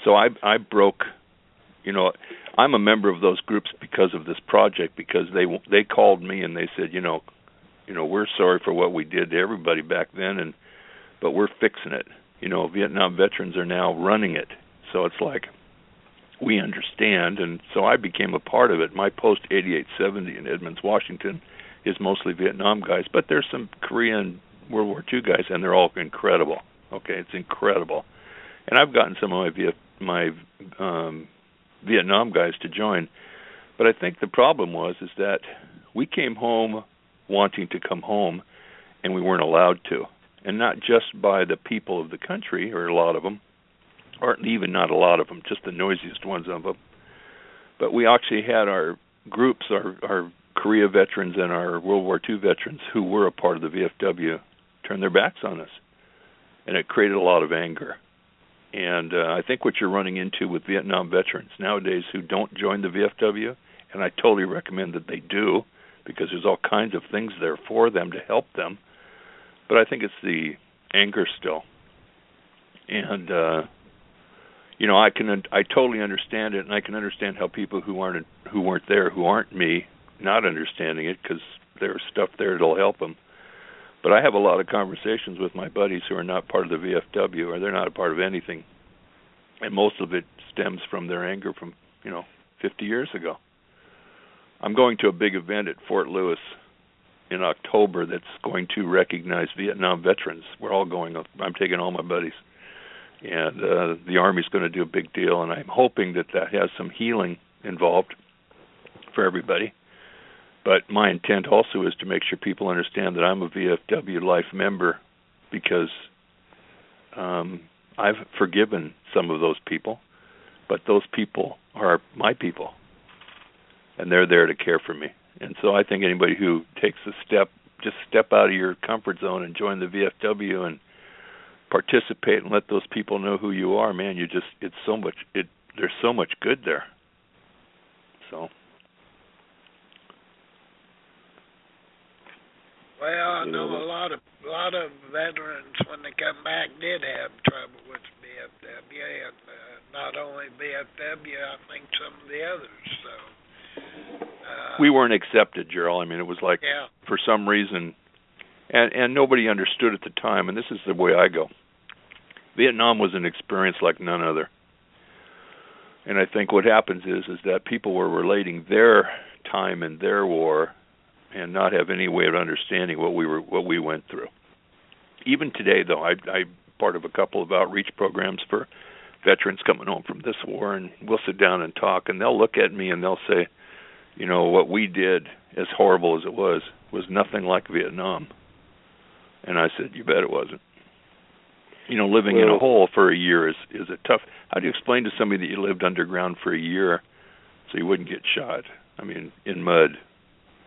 So I I broke, you know, I'm a member of those groups because of this project because they they called me and they said, you know, you know, we're sorry for what we did to everybody back then and but we're fixing it. You know, Vietnam veterans are now running it. So it's like we understand and so I became a part of it. My post 8870 in Edmonds, Washington is mostly Vietnam guys, but there's some Korean World War II guys, and they're all incredible. Okay, it's incredible, and I've gotten some of my Viet, my um, Vietnam guys to join, but I think the problem was is that we came home wanting to come home, and we weren't allowed to, and not just by the people of the country or a lot of them, or even not a lot of them, just the noisiest ones of them. But we actually had our groups, our our Korea veterans and our World War II veterans who were a part of the VFW turn their backs on us, and it created a lot of anger. And uh, I think what you're running into with Vietnam veterans nowadays who don't join the VFW, and I totally recommend that they do, because there's all kinds of things there for them to help them. But I think it's the anger still, and uh, you know I can I totally understand it, and I can understand how people who aren't who weren't there, who aren't me, not understanding it because there's stuff there that'll help them. But I have a lot of conversations with my buddies who are not part of the VFW or they're not a part of anything, and most of it stems from their anger from you know 50 years ago. I'm going to a big event at Fort Lewis in October that's going to recognize Vietnam veterans. We're all going. I'm taking all my buddies, and uh, the Army's going to do a big deal, and I'm hoping that that has some healing involved for everybody. But my intent also is to make sure people understand that I'm a VFW life member because um, I've forgiven some of those people, but those people are my people, and they're there to care for me. And so I think anybody who takes a step, just step out of your comfort zone and join the VFW and participate and let those people know who you are, man, you just it's so much it there's so much good there. So Well, I know a lot of a lot of veterans when they come back did have trouble with VFW and uh, not only VFW, I think some of the others. So uh, we weren't accepted, Gerald. I mean, it was like yeah, for some reason, and and nobody understood at the time. And this is the way I go. Vietnam was an experience like none other. And I think what happens is is that people were relating their time and their war and not have any way of understanding what we were what we went through. Even today though, I I'm part of a couple of outreach programs for veterans coming home from this war and we'll sit down and talk and they'll look at me and they'll say, you know, what we did as horrible as it was was nothing like Vietnam. And I said, you bet it wasn't. You know, living in a hole for a year is is a tough. How do you explain to somebody that you lived underground for a year so you wouldn't get shot? I mean, in mud.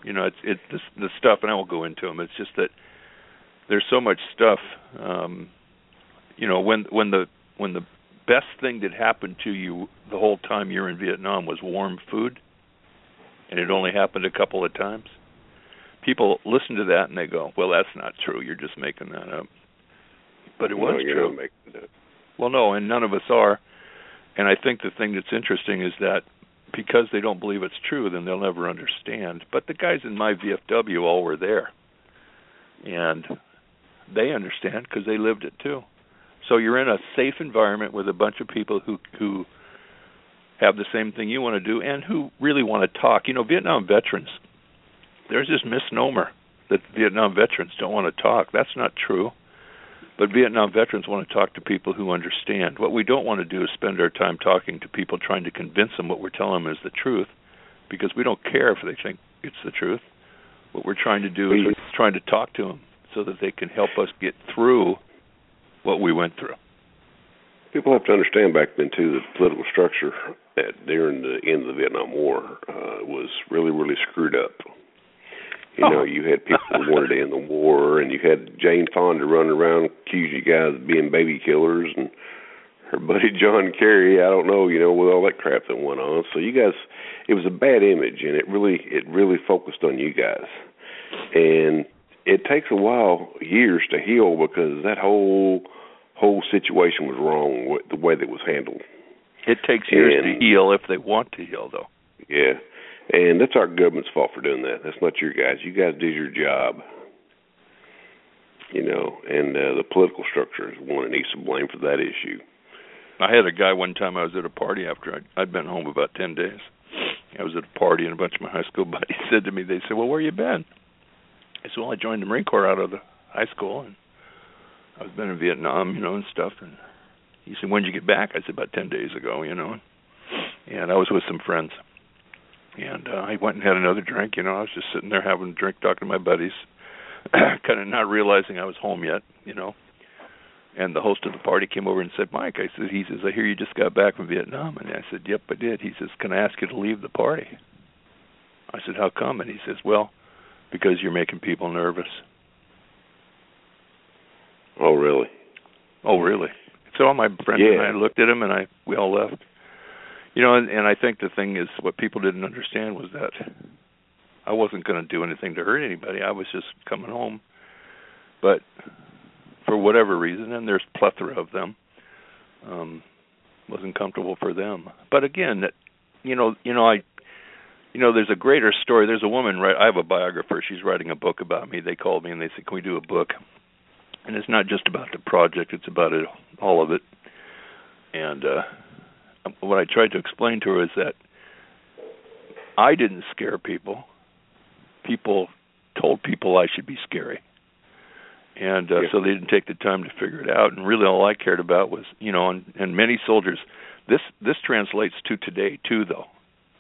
You know, it's it's this the stuff, and I won't go into them. It's just that there's so much stuff. Um, you know, when when the when the best thing that happened to you the whole time you're in Vietnam was warm food, and it only happened a couple of times. People listen to that and they go, "Well, that's not true. You're just making that up." But it was no, you're true. not making it up. Well, no, and none of us are. And I think the thing that's interesting is that because they don't believe it's true, then they'll never understand. But the guys in my VFW all were there, and they understand because they lived it too. So you're in a safe environment with a bunch of people who who have the same thing you want to do and who really want to talk. You know, Vietnam veterans. There's this misnomer that Vietnam veterans don't want to talk. That's not true. But Vietnam veterans want to talk to people who understand. What we don't want to do is spend our time talking to people trying to convince them what we're telling them is the truth, because we don't care if they think it's the truth. What we're trying to do is We- we're trying to talk to them so that they can help us get through what we went through. People have to understand back then too that the political structure at during the end of the Vietnam War uh, was really really screwed up. You know, you had people who wanted to end the war, and you had Jane Fonda running around accusing you guys of being baby killers, and her buddy John Kerry. I don't know, you know, with all that crap that went on. So you guys, it was a bad image, and it really it really focused on you guys, and it takes a while, years to heal because that whole whole situation was wrong with the way that it was handled. It takes years And- to heal if they want to heal, though. Yeah. And that's our government's fault for doing that. That's not your guys. You guys did your job. You know, and uh, the political structure is one that needs to blame for that issue. I had a guy one time. I was at a party after I'd, I'd been home about ten days. I was at a party, and a bunch of my high school buddies said to me, "They said, well, where you been?" I said, "Well, I joined the Marine Corps out of the high school, and I've been in Vietnam, you know, and stuff." And he said, "When did you get back?" I said, "About ten days ago, you know." And I was with some friends, and uh, I went and had another drink. You know, I was just sitting there having a drink, talking to my buddies, kind of not realizing I was home yet, you know. and the host of the party came over and said, "Mike," I said, "He says I hear you just got back from Vietnam," and I said, "Yep, I did." He says, "Can I ask you to leave the party?" I said, "How come?" And he says, "Well, because you're making people nervous." Oh, really? Oh, really? So all my friends Yeah. and I looked at him, and I we all left. You know, and, and I think the thing is, what people didn't understand was that I wasn't going to do anything to hurt anybody. I was just coming home, but for whatever reason, and there's plethora of them, um, wasn't comfortable for them. But again, you know, you know, I, you know, there's a greater story. There's a woman, right? I have a biographer. She's writing a book about me. They called me and they said, "Can we do a book?" And it's not just about the project; it's about it, all of it. And uh, what I tried to explain to her is that I didn't scare people. People told people I should be scary. And uh, Yeah. so they didn't take the time to figure it out. And really, all I cared about was, you know, and, and many soldiers. This this translates to today too, though.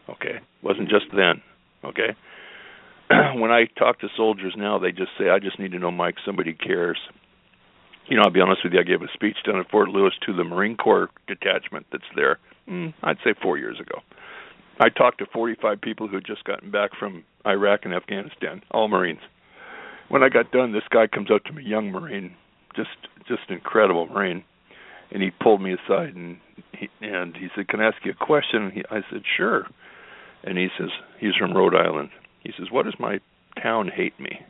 Okay, wasn't just then. Okay. when I talk to soldiers now, they just say, "I just need to know, Mike, somebody cares." You know, I'll be honest with you. I gave a speech down at Fort Lewis to the Marine Corps detachment that's there. Mm, I'd say four years ago. I talked to 45 people who had just gotten back from Iraq and Afghanistan, all Marines. When I got done, this guy comes up to me, young Marine, just just incredible Marine, and he pulled me aside and he, and he said, "Can I ask you a question?" And he, I said, "Sure." And he says, he's from Rhode Island. He says, "Why does my town hate me?"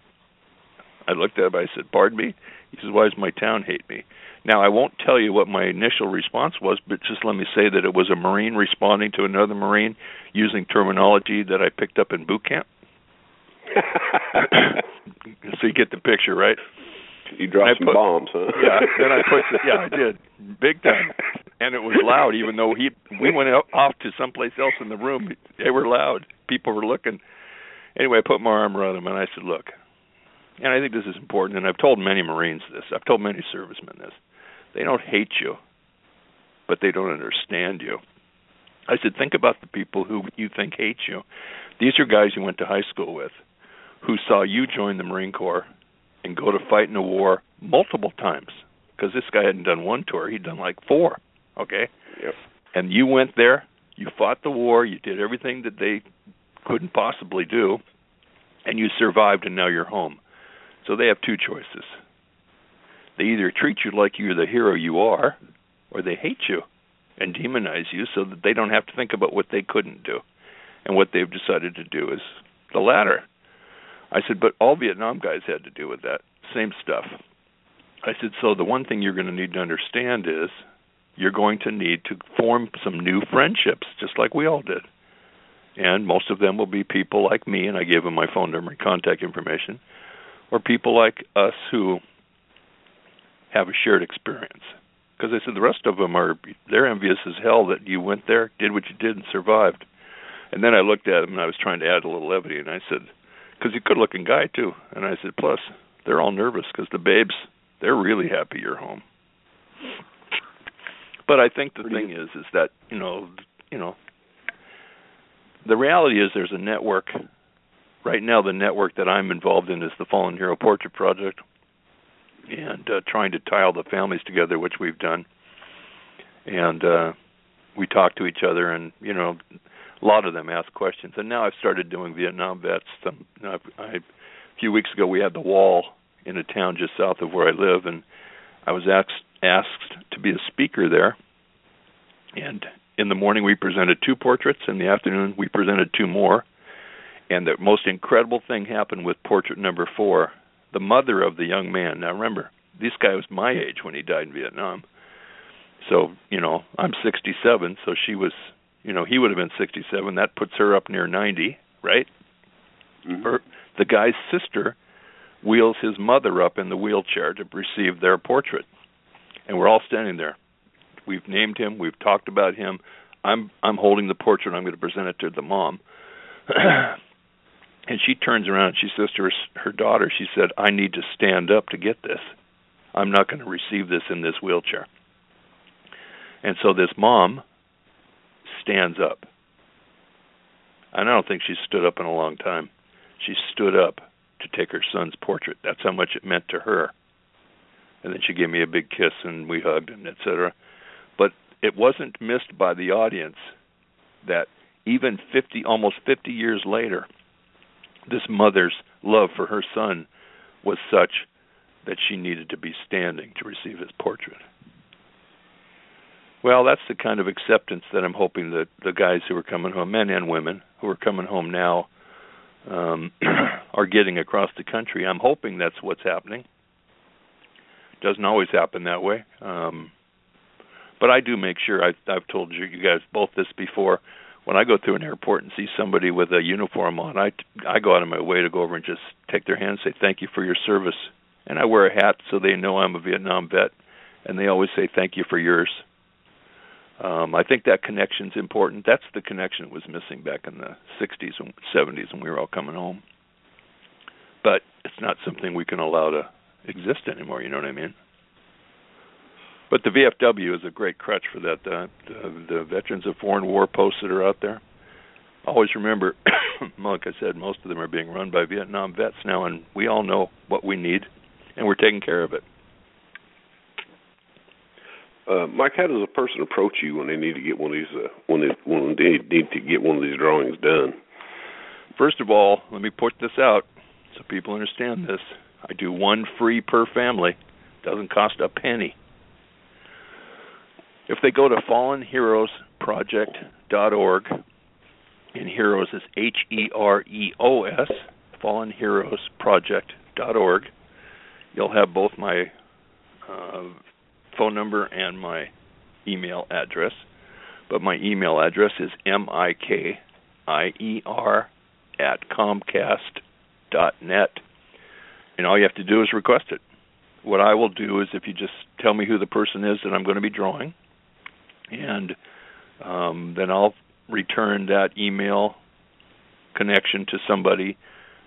I looked at him. I said, "Pardon me." He says, "Why does my town hate me?" Now I won't tell you what my initial response was, but just let me say that it was a Marine responding to another Marine using terminology that I picked up in boot camp. so you get the picture, right? you dropped I some put- bombs, huh? Yeah, then I put yeah, I did big time, and it was loud. Even though he we went out, off to someplace else in the room, they were loud. People were looking. Anyway, I put my arm around him and I said, "Look," and I think this is important, and I've told many Marines this. I've told many servicemen this. They don't hate you, but they don't understand you. I said, think about the people who you think hate you. These are guys you went to high school with, who saw you join the Marine Corps and go to fight in a war multiple times because this guy hadn't done one tour he'd done like four okay Yep. and you went there you fought the war you did everything that they couldn't possibly do and you survived and now you're home so they have two choices they either treat you like you're the hero you are or they hate you and demonize you so that they don't have to think about what they couldn't do and what they've decided to do is the latter I said, but all Vietnam guys had to do with that same stuff. I said, so the one thing you're going to need to understand is you're going to need to form some new friendships, just like we all did. And most of them will be people like me, and I gave them my phone number and contact information, or people like us who have a shared experience. Because I said the rest of them are they're envious as hell that you went there, did what you did, and survived. And then I looked at him and I was trying to add a little levity, and I said, because he's a good-looking guy too. And I said, plus they're all nervous because the babes they're really happy you're home. But I think the thing is, is that you know, you know, the reality is there's a network. Right now, the network that I'm involved in is the Fallen Hero Portrait Project, and uh, trying to tie all the families together, which we've done. And uh, we talk to each other, and you know, a lot of them ask questions. And now I've started doing Vietnam vets. Some, I've, I, a few weeks ago, we had the wall in a town just south of where I live, and I was asked asked to be a speaker there. And in the morning, we presented two portraits. In the afternoon, we presented two more. And the most incredible thing happened with portrait number four. The mother of the young man. Now remember, this guy was my age when he died in Vietnam. So you know, I'm 67. So she was, you know, he would have been 67. That puts her up near 90, right? Mhm. Her, the guy's sister wheels his mother up in the wheelchair to receive their portrait. And we're all standing there. We've named him, we've talked about him. I'm I'm holding the portrait, I'm going to present it to the mom. and she turns around and she says to her, her daughter, she said, "I need to stand up to get this. I'm not going to receive this in this wheelchair." And so this mom stands up. And I don't think she stood up in a long time. She stood up to take her son's portrait. That's how much it meant to her. and then she gave me a big kiss and we hugged and etc. But it wasn't missed by the audience that even 50 almost 50 years later this mother's love for her son was such that she needed to be standing to receive his portrait. Well, that's the kind of acceptance that I'm hoping that the guys who are coming home, men and women who are coming home now, um, are getting across the country. I'm hoping that's what's happening. Doesn't always happen that way, um, but I do make sure. I've, I've told you, you guys both this before. When I go through an airport and see somebody with a uniform on, I I go out of my way to go over and just take their hand and say thank you for your service, and I wear a hat so they know I'm a Vietnam vet, and they always say thank you for yours. Um, I think that connection's important. That's the connection that was missing back in the 60s and 70s when we were all coming home. But it's not something we can allow to exist anymore. You know what I mean? But the VFW is a great crutch for that. Uh, the, the Veterans of Foreign War posts that are out there. Always remember, like I said, most of them are being run by Vietnam vets now, and we all know what we need, and we're taking care of it. Uh, Mike, how does a person approach you when they need to get one of these uh, when they when they need to get one of these drawings done? First of all, let me put this out so people understand this. I do one free per family. Doesn't cost a penny. If they go to fallenheroesproject.org, and heroes is H E R E O S, fallenheroesproject.org, you'll have both my uh, phone number and my email address. But my email address is m i k i e r at comcast dot net, and all you have to do is request it. What I will do is if you just tell me who the person is that I'm going to be drawing, and um, then I'll return that email connection to somebody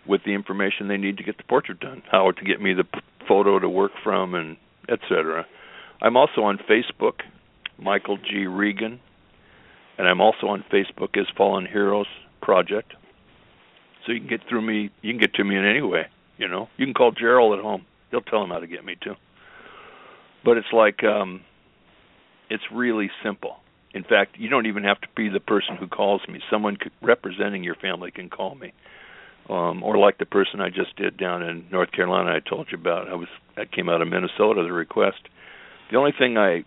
with the information they need to get the portrait done, how to get me the photo to work from, and etc. I'm also on Facebook, Michael G. Reagan, and I'm also on Facebook as Fallen Heroes Project. So you can get through me. You can get to me in any way. You know, you can call Gerald at home. He'll tell him how to get me to. But it's like um, it's really simple. In fact, you don't even have to be the person who calls me. Someone representing your family can call me, um, or like the person I just did down in North Carolina. I told you about. I was that came out of Minnesota. The request the only thing I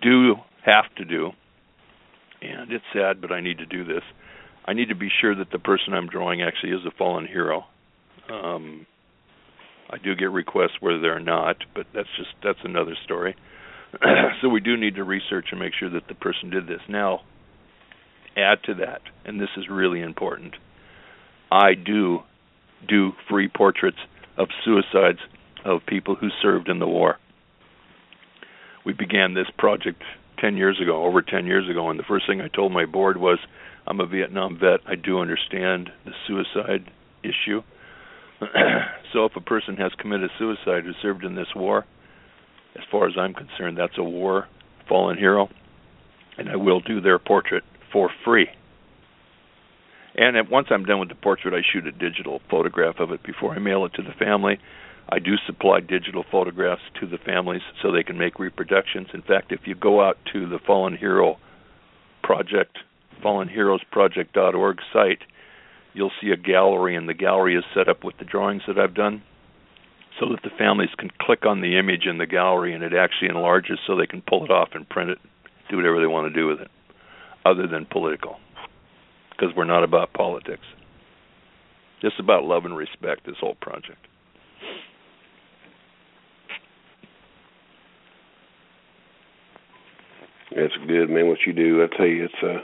do have to do, and it's sad, but I need to do this. I need to be sure that the person I'm drawing actually is a fallen hero. Um, I do get requests where they're not, but that's just that's another story. so we do need to research and make sure that the person did this. Now, add to that, and this is really important. I do do free portraits of suicides of people who served in the war we began this project 10 years ago, over 10 years ago, and the first thing I told my board was, I'm a Vietnam vet. I do understand the suicide issue. so if a person has committed suicide who served in this war, as far as I'm concerned, that's a war fallen hero, and I will do their portrait for free. And once I'm done with the portrait, I shoot a digital photograph of it before I mail it to the family. I do supply digital photographs to the families so they can make reproductions. In fact, if you go out to the Fallen Hero Project, fallenheroesproject.org site, you'll see a gallery, and the gallery is set up with the drawings that I've done so that the families can click on the image in the gallery and it actually enlarges so they can pull it off and print it, do whatever they want to do with it, other than political. Because we're not about politics. Just about love and respect, this whole project. That's good, man. What you do, I tell you, it's uh,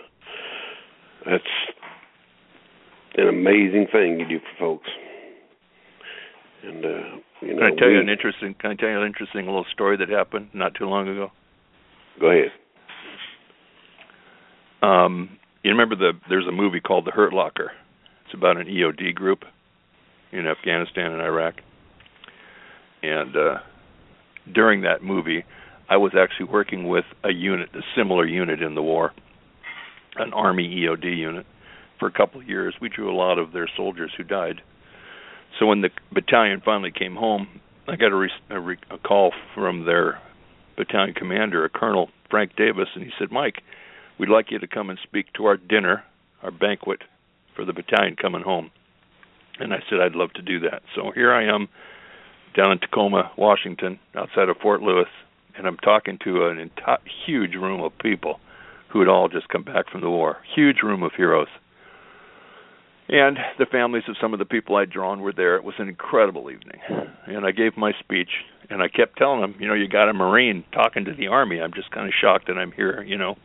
that's an amazing thing you do for folks. And uh, you know, can I tell we, you an interesting? Can I tell you an interesting little story that happened not too long ago? Go ahead. Um, you remember the? There's a movie called The Hurt Locker. It's about an EOD group in Afghanistan and Iraq. And uh, during that movie, I was actually working with a unit, a similar unit in the war, an Army EOD unit, for a couple of years. We drew a lot of their soldiers who died. So when the battalion finally came home, I got a, re- a, re- a call from their battalion commander, a Colonel Frank Davis, and he said, "Mike, we'd like you to come and speak to our dinner, our banquet for the battalion coming home." And I said, "I'd love to do that." So here I am down in Tacoma, Washington, outside of Fort Lewis, and I'm talking to an entire huge room of people who had all just come back from the war. Huge room of heroes. And the families of some of the people I'd drawn were there. It was an incredible evening. And I gave my speech, and I kept telling them, you know, you got a Marine talking to the Army. I'm just kind of shocked that I'm here, you know,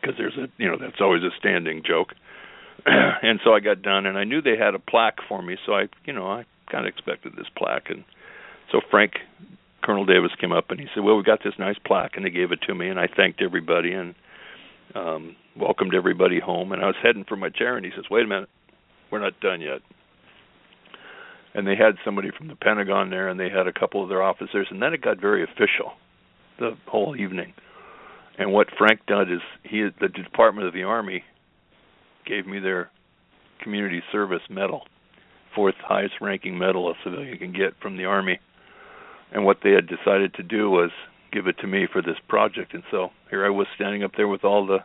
because there's a, you know, that's always a standing joke. and so I got done, and I knew they had a plaque for me, so I, you know, I kind of expected this plaque. And so Frank, Colonel Davis came up, and he said, well, we got this nice plaque, and they gave it to me, and I thanked everybody, and um, welcomed everybody home, and I was heading for my chair, and he says, "Wait a minute, we're not done yet." And they had somebody from the Pentagon there, and they had a couple of their officers, and then it got very official, the whole evening. And what Frank did is he, the Department of the Army, gave me their Community Service Medal, fourth highest ranking medal a civilian can get from the Army. And what they had decided to do was give it to me for this project. And so here I was standing up there with all the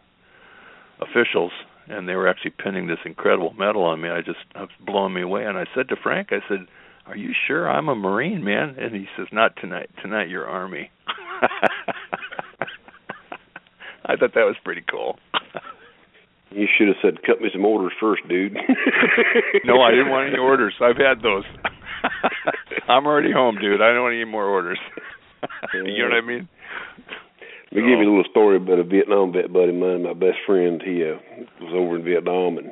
officials, and they were actually pinning this incredible medal on me. I just I was blowing me away. And I said to Frank, I said, "Are you sure I'm a Marine, man?" And he says, "Not tonight. Tonight you're Army." I thought that was pretty cool. You should have said, "Cut me some orders first, dude." no, I didn't want any orders. I've had those. I'm already home, dude. I don't want any more orders. you know what I mean? Let me give you a little story about a Vietnam vet buddy of mine. My best friend, he uh, was over in Vietnam, and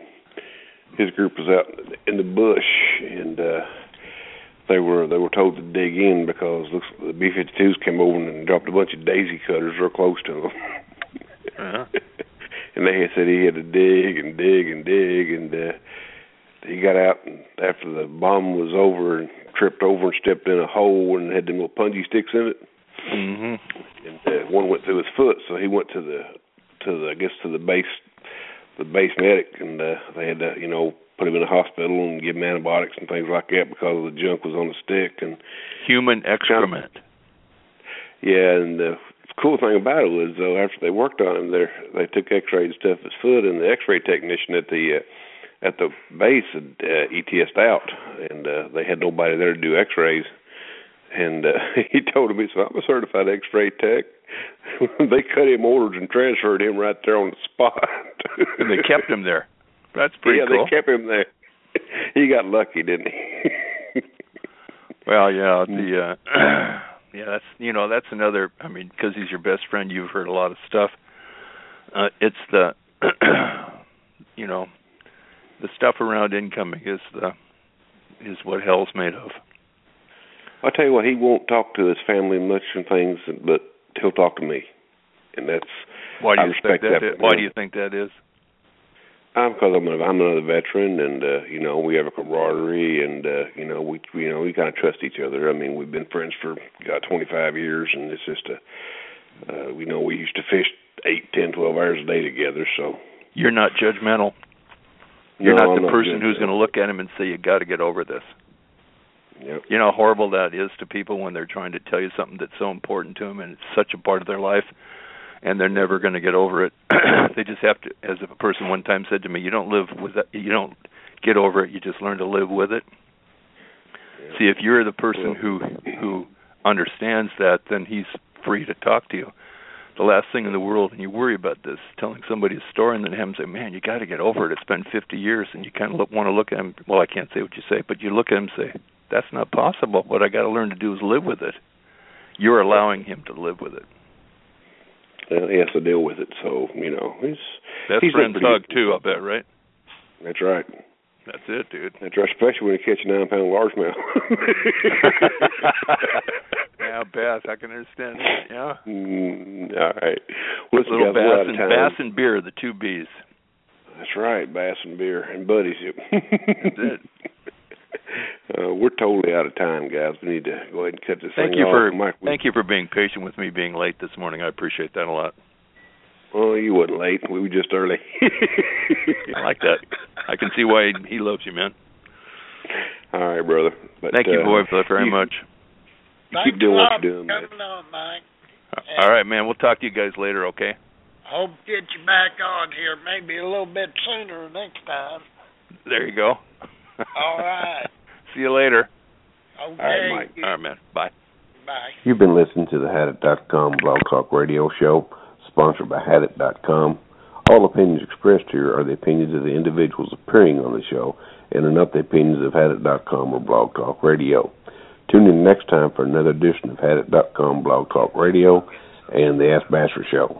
his group was out in the bush, and uh, they were they were told to dig in because looks, the B-52s came over and dropped a bunch of daisy cutters real close to them. Uh-huh. and they had said he had to dig and dig and dig, and uh, he got out and after the bomb was over and tripped over and stepped in a hole and had them little punji sticks in it. Mhm. And uh, one went through his foot, so he went to the to the I guess to the base the base medic, and uh, they had to you know put him in a hospital and give him antibiotics and things like that because the junk was on the stick and Human excrement. yeah, and the cool thing about it was though after they worked on him, they they took X-rays and stuff his foot, and the X-ray technician at the uh, at the base had uh, ETS'd out, and uh, they had nobody there to do X-rays. And uh, he told him, he said, "I'm a certified X-ray tech." they cut him orders and transferred him right there on the spot. and they kept him there. That's pretty yeah, cool. they kept him there. he got lucky, didn't he? Well, yeah, the uh yeah, that's you know, that's another I mean, because he's your best friend, you've heard a lot of stuff. Uh it's the you know, the stuff around incoming is the is what hell's made of. I'll tell you what, he won't talk to his family much and things, but he'll talk to me, and that's Why do I you respect think that, that why do you think that is? I'm because I'm, a, I'm another veteran, and uh, you know we have a camaraderie, and uh, you know we you know we kind of trust each other. I mean, we've been friends for God 25 years, and it's just a uh, we know we used to fish eight, ten, twelve hours a day together. So You're not judgmental. You're No, not the person who's going to look at him and say you got to get over this. Yep. You know how horrible that is to people when they're trying to tell you something that's so important to them and it's such a part of their life and they're never going to get over it. they just have to as if a person one time said to me, you don't live with that you don't get over it, you just learn to live with it. See, if you're the person who who understands that, then he's free to talk to you. The last thing in the world, and you worry about this, telling somebody a story and then have them say, "Man, you got to get over it. It's been 50 years," and you kind of look, want to look at him. Well, I can't say what you say, but you look at him and say, "That's not possible. What I got to learn to do is live with it." You're allowing him to live with it. uh, he has to deal with it. So you know he's Best he's friends pretty hug too. I bet, right? That's right. That's it, dude. That's right, especially when you catch a nine pound largemouth. yeah, bass. I can understand that. Yeah. Mm, all right. Listen, Little bass and bass and beer, the two B's. That's right, bass and beer and buddies. That's it. Uh, we're totally out of time, guys. We need to go ahead and cut this Thank thing you off. for Mike, we- thank you for being patient with me being late this morning. I appreciate that a lot. Oh, you wasn't late. We were just early. I like that. I can see why he loves you, man. All right, brother. But, Thank you, uh, boy, for that very you- much. You Thanks keep doing what you're doing, man. on, Mike. Uh, all right, man. We'll talk to you guys later, okay? Hope to get you back on here maybe a little bit sooner next time. There you go. All right. See you later. Okay. right, Mike. All right, man. Bye. Bye. You've been listening to the Hadit.com Blog Talk Radio Show, sponsored by Hadit.com. All opinions expressed here are the opinions of the individuals appearing on the show and are not the opinions of Hadit.com or Blog Talk Radio. Tune in next time for another edition of Hadit.com Blog Talk Radio and the Ask Basser Show.